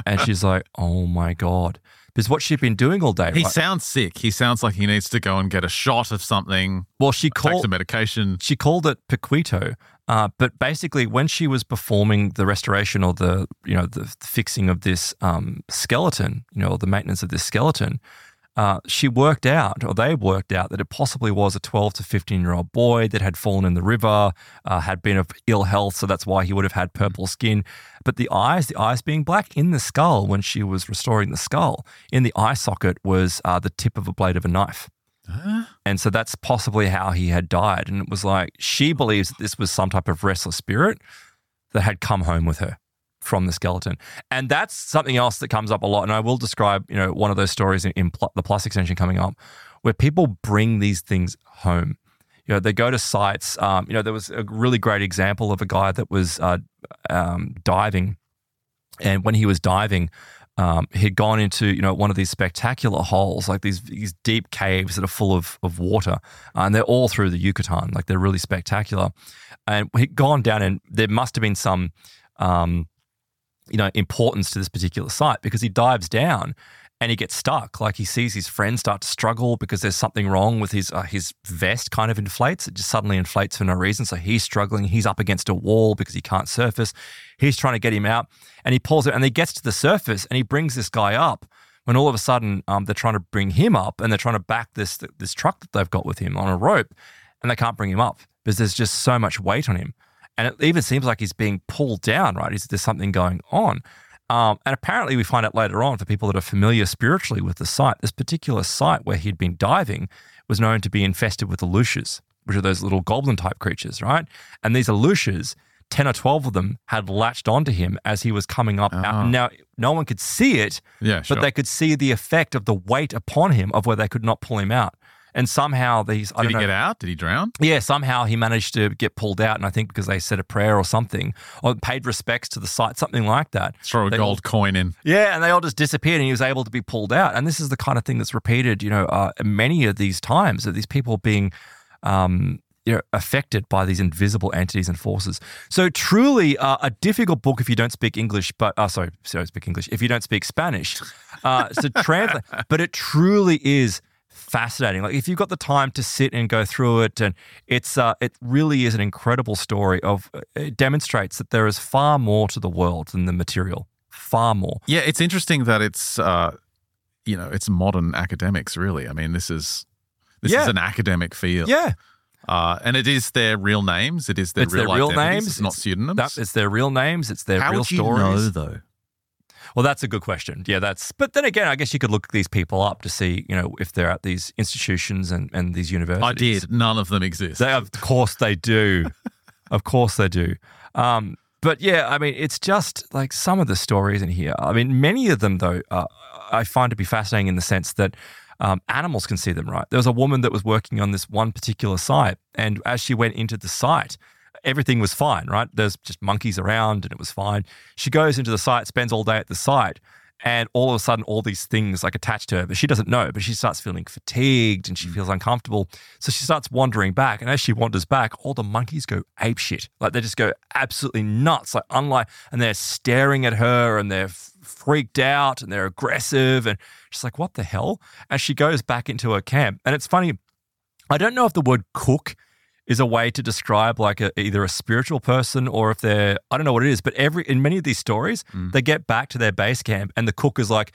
And she's like, oh my God. Because what she'd been doing all day. he right? sounds sick. He sounds like he needs to go and get a shot of something, well, she called, some medication. she called it Paquito. Uh, but basically, when she was performing the restoration or the you know the fixing of this um, skeleton, you know, or the maintenance of this skeleton, uh, she worked out, or they worked out, that it possibly was a 12 to 15 year old boy that had fallen in the river, uh, had been of ill health, so that's why he would have had purple skin. But the eyes, the eyes being black in the skull when she was restoring the skull, in the eye socket was uh, the tip of a blade of a knife. And so that's possibly how he had died. And it was like she believes that this was some type of restless spirit that had come home with her from the skeleton. And that's something else that comes up a lot. And I will describe, you know, one of those stories in, in pl- the plus extension coming up where people bring these things home. You know, they go to sites. Um, you know, there was a really great example of a guy that was uh, um, diving. And when he was diving, um, he'd gone into you know one of these spectacular holes, like these these deep caves that are full of of water, uh, and they're all through the Yucatan, like they're really spectacular. And he'd gone down, and there must have been some, um, you know, importance to this particular site because he dives down and he gets stuck. Like he sees his friends start to struggle because there's something wrong with his uh, his vest. Kind of inflates. It just suddenly inflates for no reason. So he's struggling. He's up against a wall because he can't surface. He's trying to get him out, and he pulls it, and he gets to the surface, and he brings this guy up. When all of a sudden, um, they're trying to bring him up, and they're trying to back this this truck that they've got with him on a rope, and they can't bring him up because there's just so much weight on him. And it even seems like he's being pulled down. Right? Is there something going on? Um, and apparently, we find out later on for people that are familiar spiritually with the site, this particular site where he'd been diving was known to be infested with Aluxes, which are those little goblin type creatures, right? And these Aluxes, 10 or 12 of them had latched onto him as he was coming up. Ah. Now, no one could see it, Yeah, sure. but they could see the effect of the weight upon him of where they could not pull him out. And somehow these, I Did he know, get out? Did he drown? yeah, somehow he managed to get pulled out. And I think because they said a prayer or something, or paid respects to the site, something like that. Throw a They gold coin in. Yeah, and they all just disappeared, and he was able to be pulled out. And this is the kind of thing that's repeated, you know, uh, many of these times of these people being, um, you know, affected by these invisible entities and forces. So truly, uh, a difficult book if you don't speak English. But uh, sorry, sorry, speak English. If you don't speak Spanish, uh, so translate. But it truly is fascinating. Like if you've got the time to sit and go through it, and it's uh, it really is an incredible story of. It demonstrates that there is far more to the world than the material. Far more. Yeah, it's interesting that it's uh, you know it's modern academics. Really, I mean, this is this Yeah. is an academic field. Yeah. uh, and it is their real names. It is their It's real their real names. It's not pseudonyms. That, it's their real names. It's their How real would you stories. know though? Well, that's a good question. Yeah, that's. But then again, I guess you could look these people up to see, you know, if they're at these institutions and, and these universities. I did. None of them exist. They, of course, they do. of course, they do. Um, but yeah, I mean, it's just like some of the stories in here. I mean, many of them, though, uh, I find to be fascinating in the sense that um, animals can see them, right? There was a woman that was working on this one particular site, and as she went into the site, everything was fine, right? There's just monkeys around and it was fine. She goes into the site, spends all day at the site, and all of a sudden, all these things like attached to her, but she doesn't know. But she starts feeling fatigued and she mm. feels uncomfortable. So she starts wandering back. And as she wanders back, all the monkeys go ape shit. Like they just go absolutely nuts. Like unlike, and they're staring at her and they're f- freaked out and they're aggressive. And she's like, what the hell? And she goes back into her camp. And it's funny, I don't know if the word cook is a way to describe like a, either a spiritual person or if they're I don't know what it is, but every in many of these stories, they get back to their base camp and the cook is like,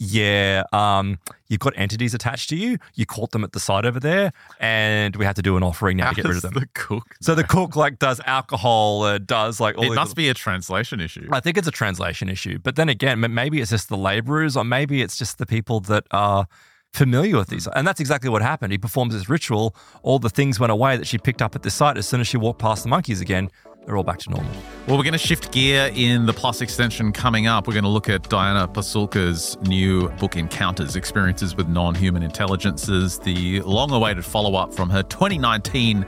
Yeah, um, you've got entities attached to you. You caught them at the site over there, and we had to do an offering now How to get rid of them. The cook. so the cook like does alcohol, uh, does like all it must little- be a translation issue. I think it's a translation issue. But then again, maybe it's just the laborers, or maybe it's just the people that are familiar with these. Mm. And that's exactly what happened. He performs this ritual. All the things went away that she picked up at the site. As soon as she walked past the monkeys again, they're all back to normal. Well, we're going to shift gear in the Plus extension coming up. We're going to look at Diana Pasulka's new book, Encounters Experiences with Non Human Intelligences, the long awaited follow up from her 2019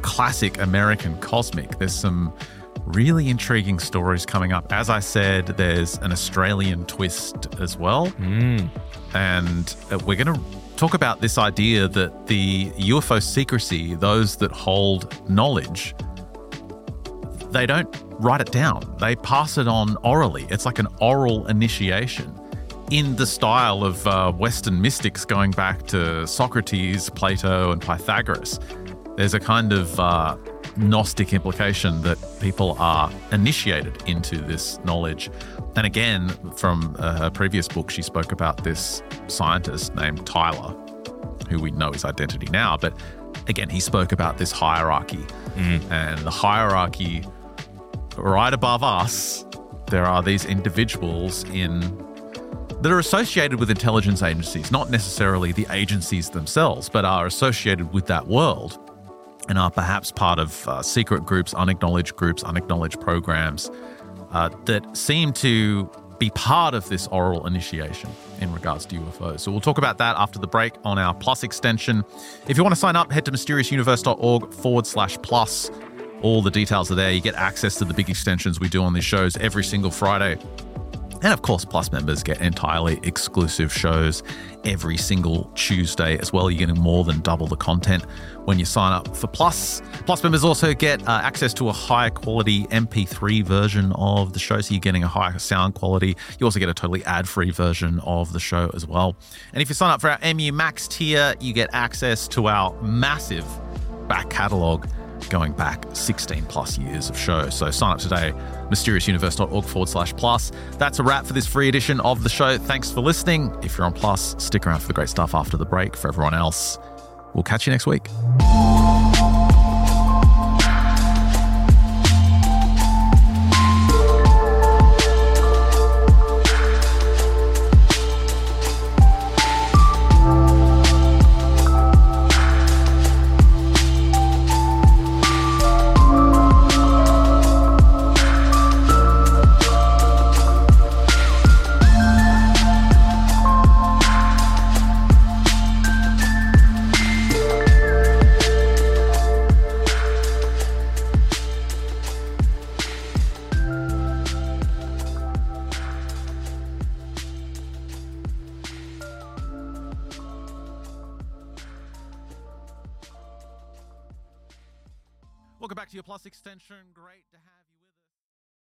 classic American Cosmic. There's some really intriguing stories coming up. As I said, there's an Australian twist as well. And uh, we're going to talk about this idea that the UFO secrecy, those that hold knowledge, they don't write it down. They pass it on orally. It's like an oral initiation in the style of uh, Western mystics going back to Socrates, Plato, and Pythagoras. There's a kind of uh, Gnostic implication that people are initiated into this knowledge. And again, from uh, her previous book, she spoke about this scientist named Tyler, who we know his identity now. But again, he spoke about this hierarchy. And the hierarchy right above us, there are these individuals in that are associated with intelligence agencies, not necessarily the agencies themselves, but are associated with that world and are perhaps part of uh, secret groups, unacknowledged groups, unacknowledged programs uh, that seem to be part of this oral initiation in regards to UFOs. So we'll talk about that after the break on our Plus extension. If you want to sign up, head to mysteriousuniverse.org forward slash plus. All the details are there. You get access to the big extensions we do on these shows every single Friday. And of course, Plus members get entirely exclusive shows every single Tuesday as well. You're getting more than double the content when you sign up for Plus. Plus members also get uh, access to a higher quality MP3 version of the show, so you're getting a higher sound quality. You also get a totally ad free version of the show as well. And if you sign up for our MU Max tier, you get access to our massive back catalogue going back 16 plus years of show. So sign up today, mysteriousuniverse.org forward slash plus. That's a wrap for this free edition of the show. Thanks for listening. If you're on Plus, stick around for the great stuff after the break. For everyone else, we'll catch you next week.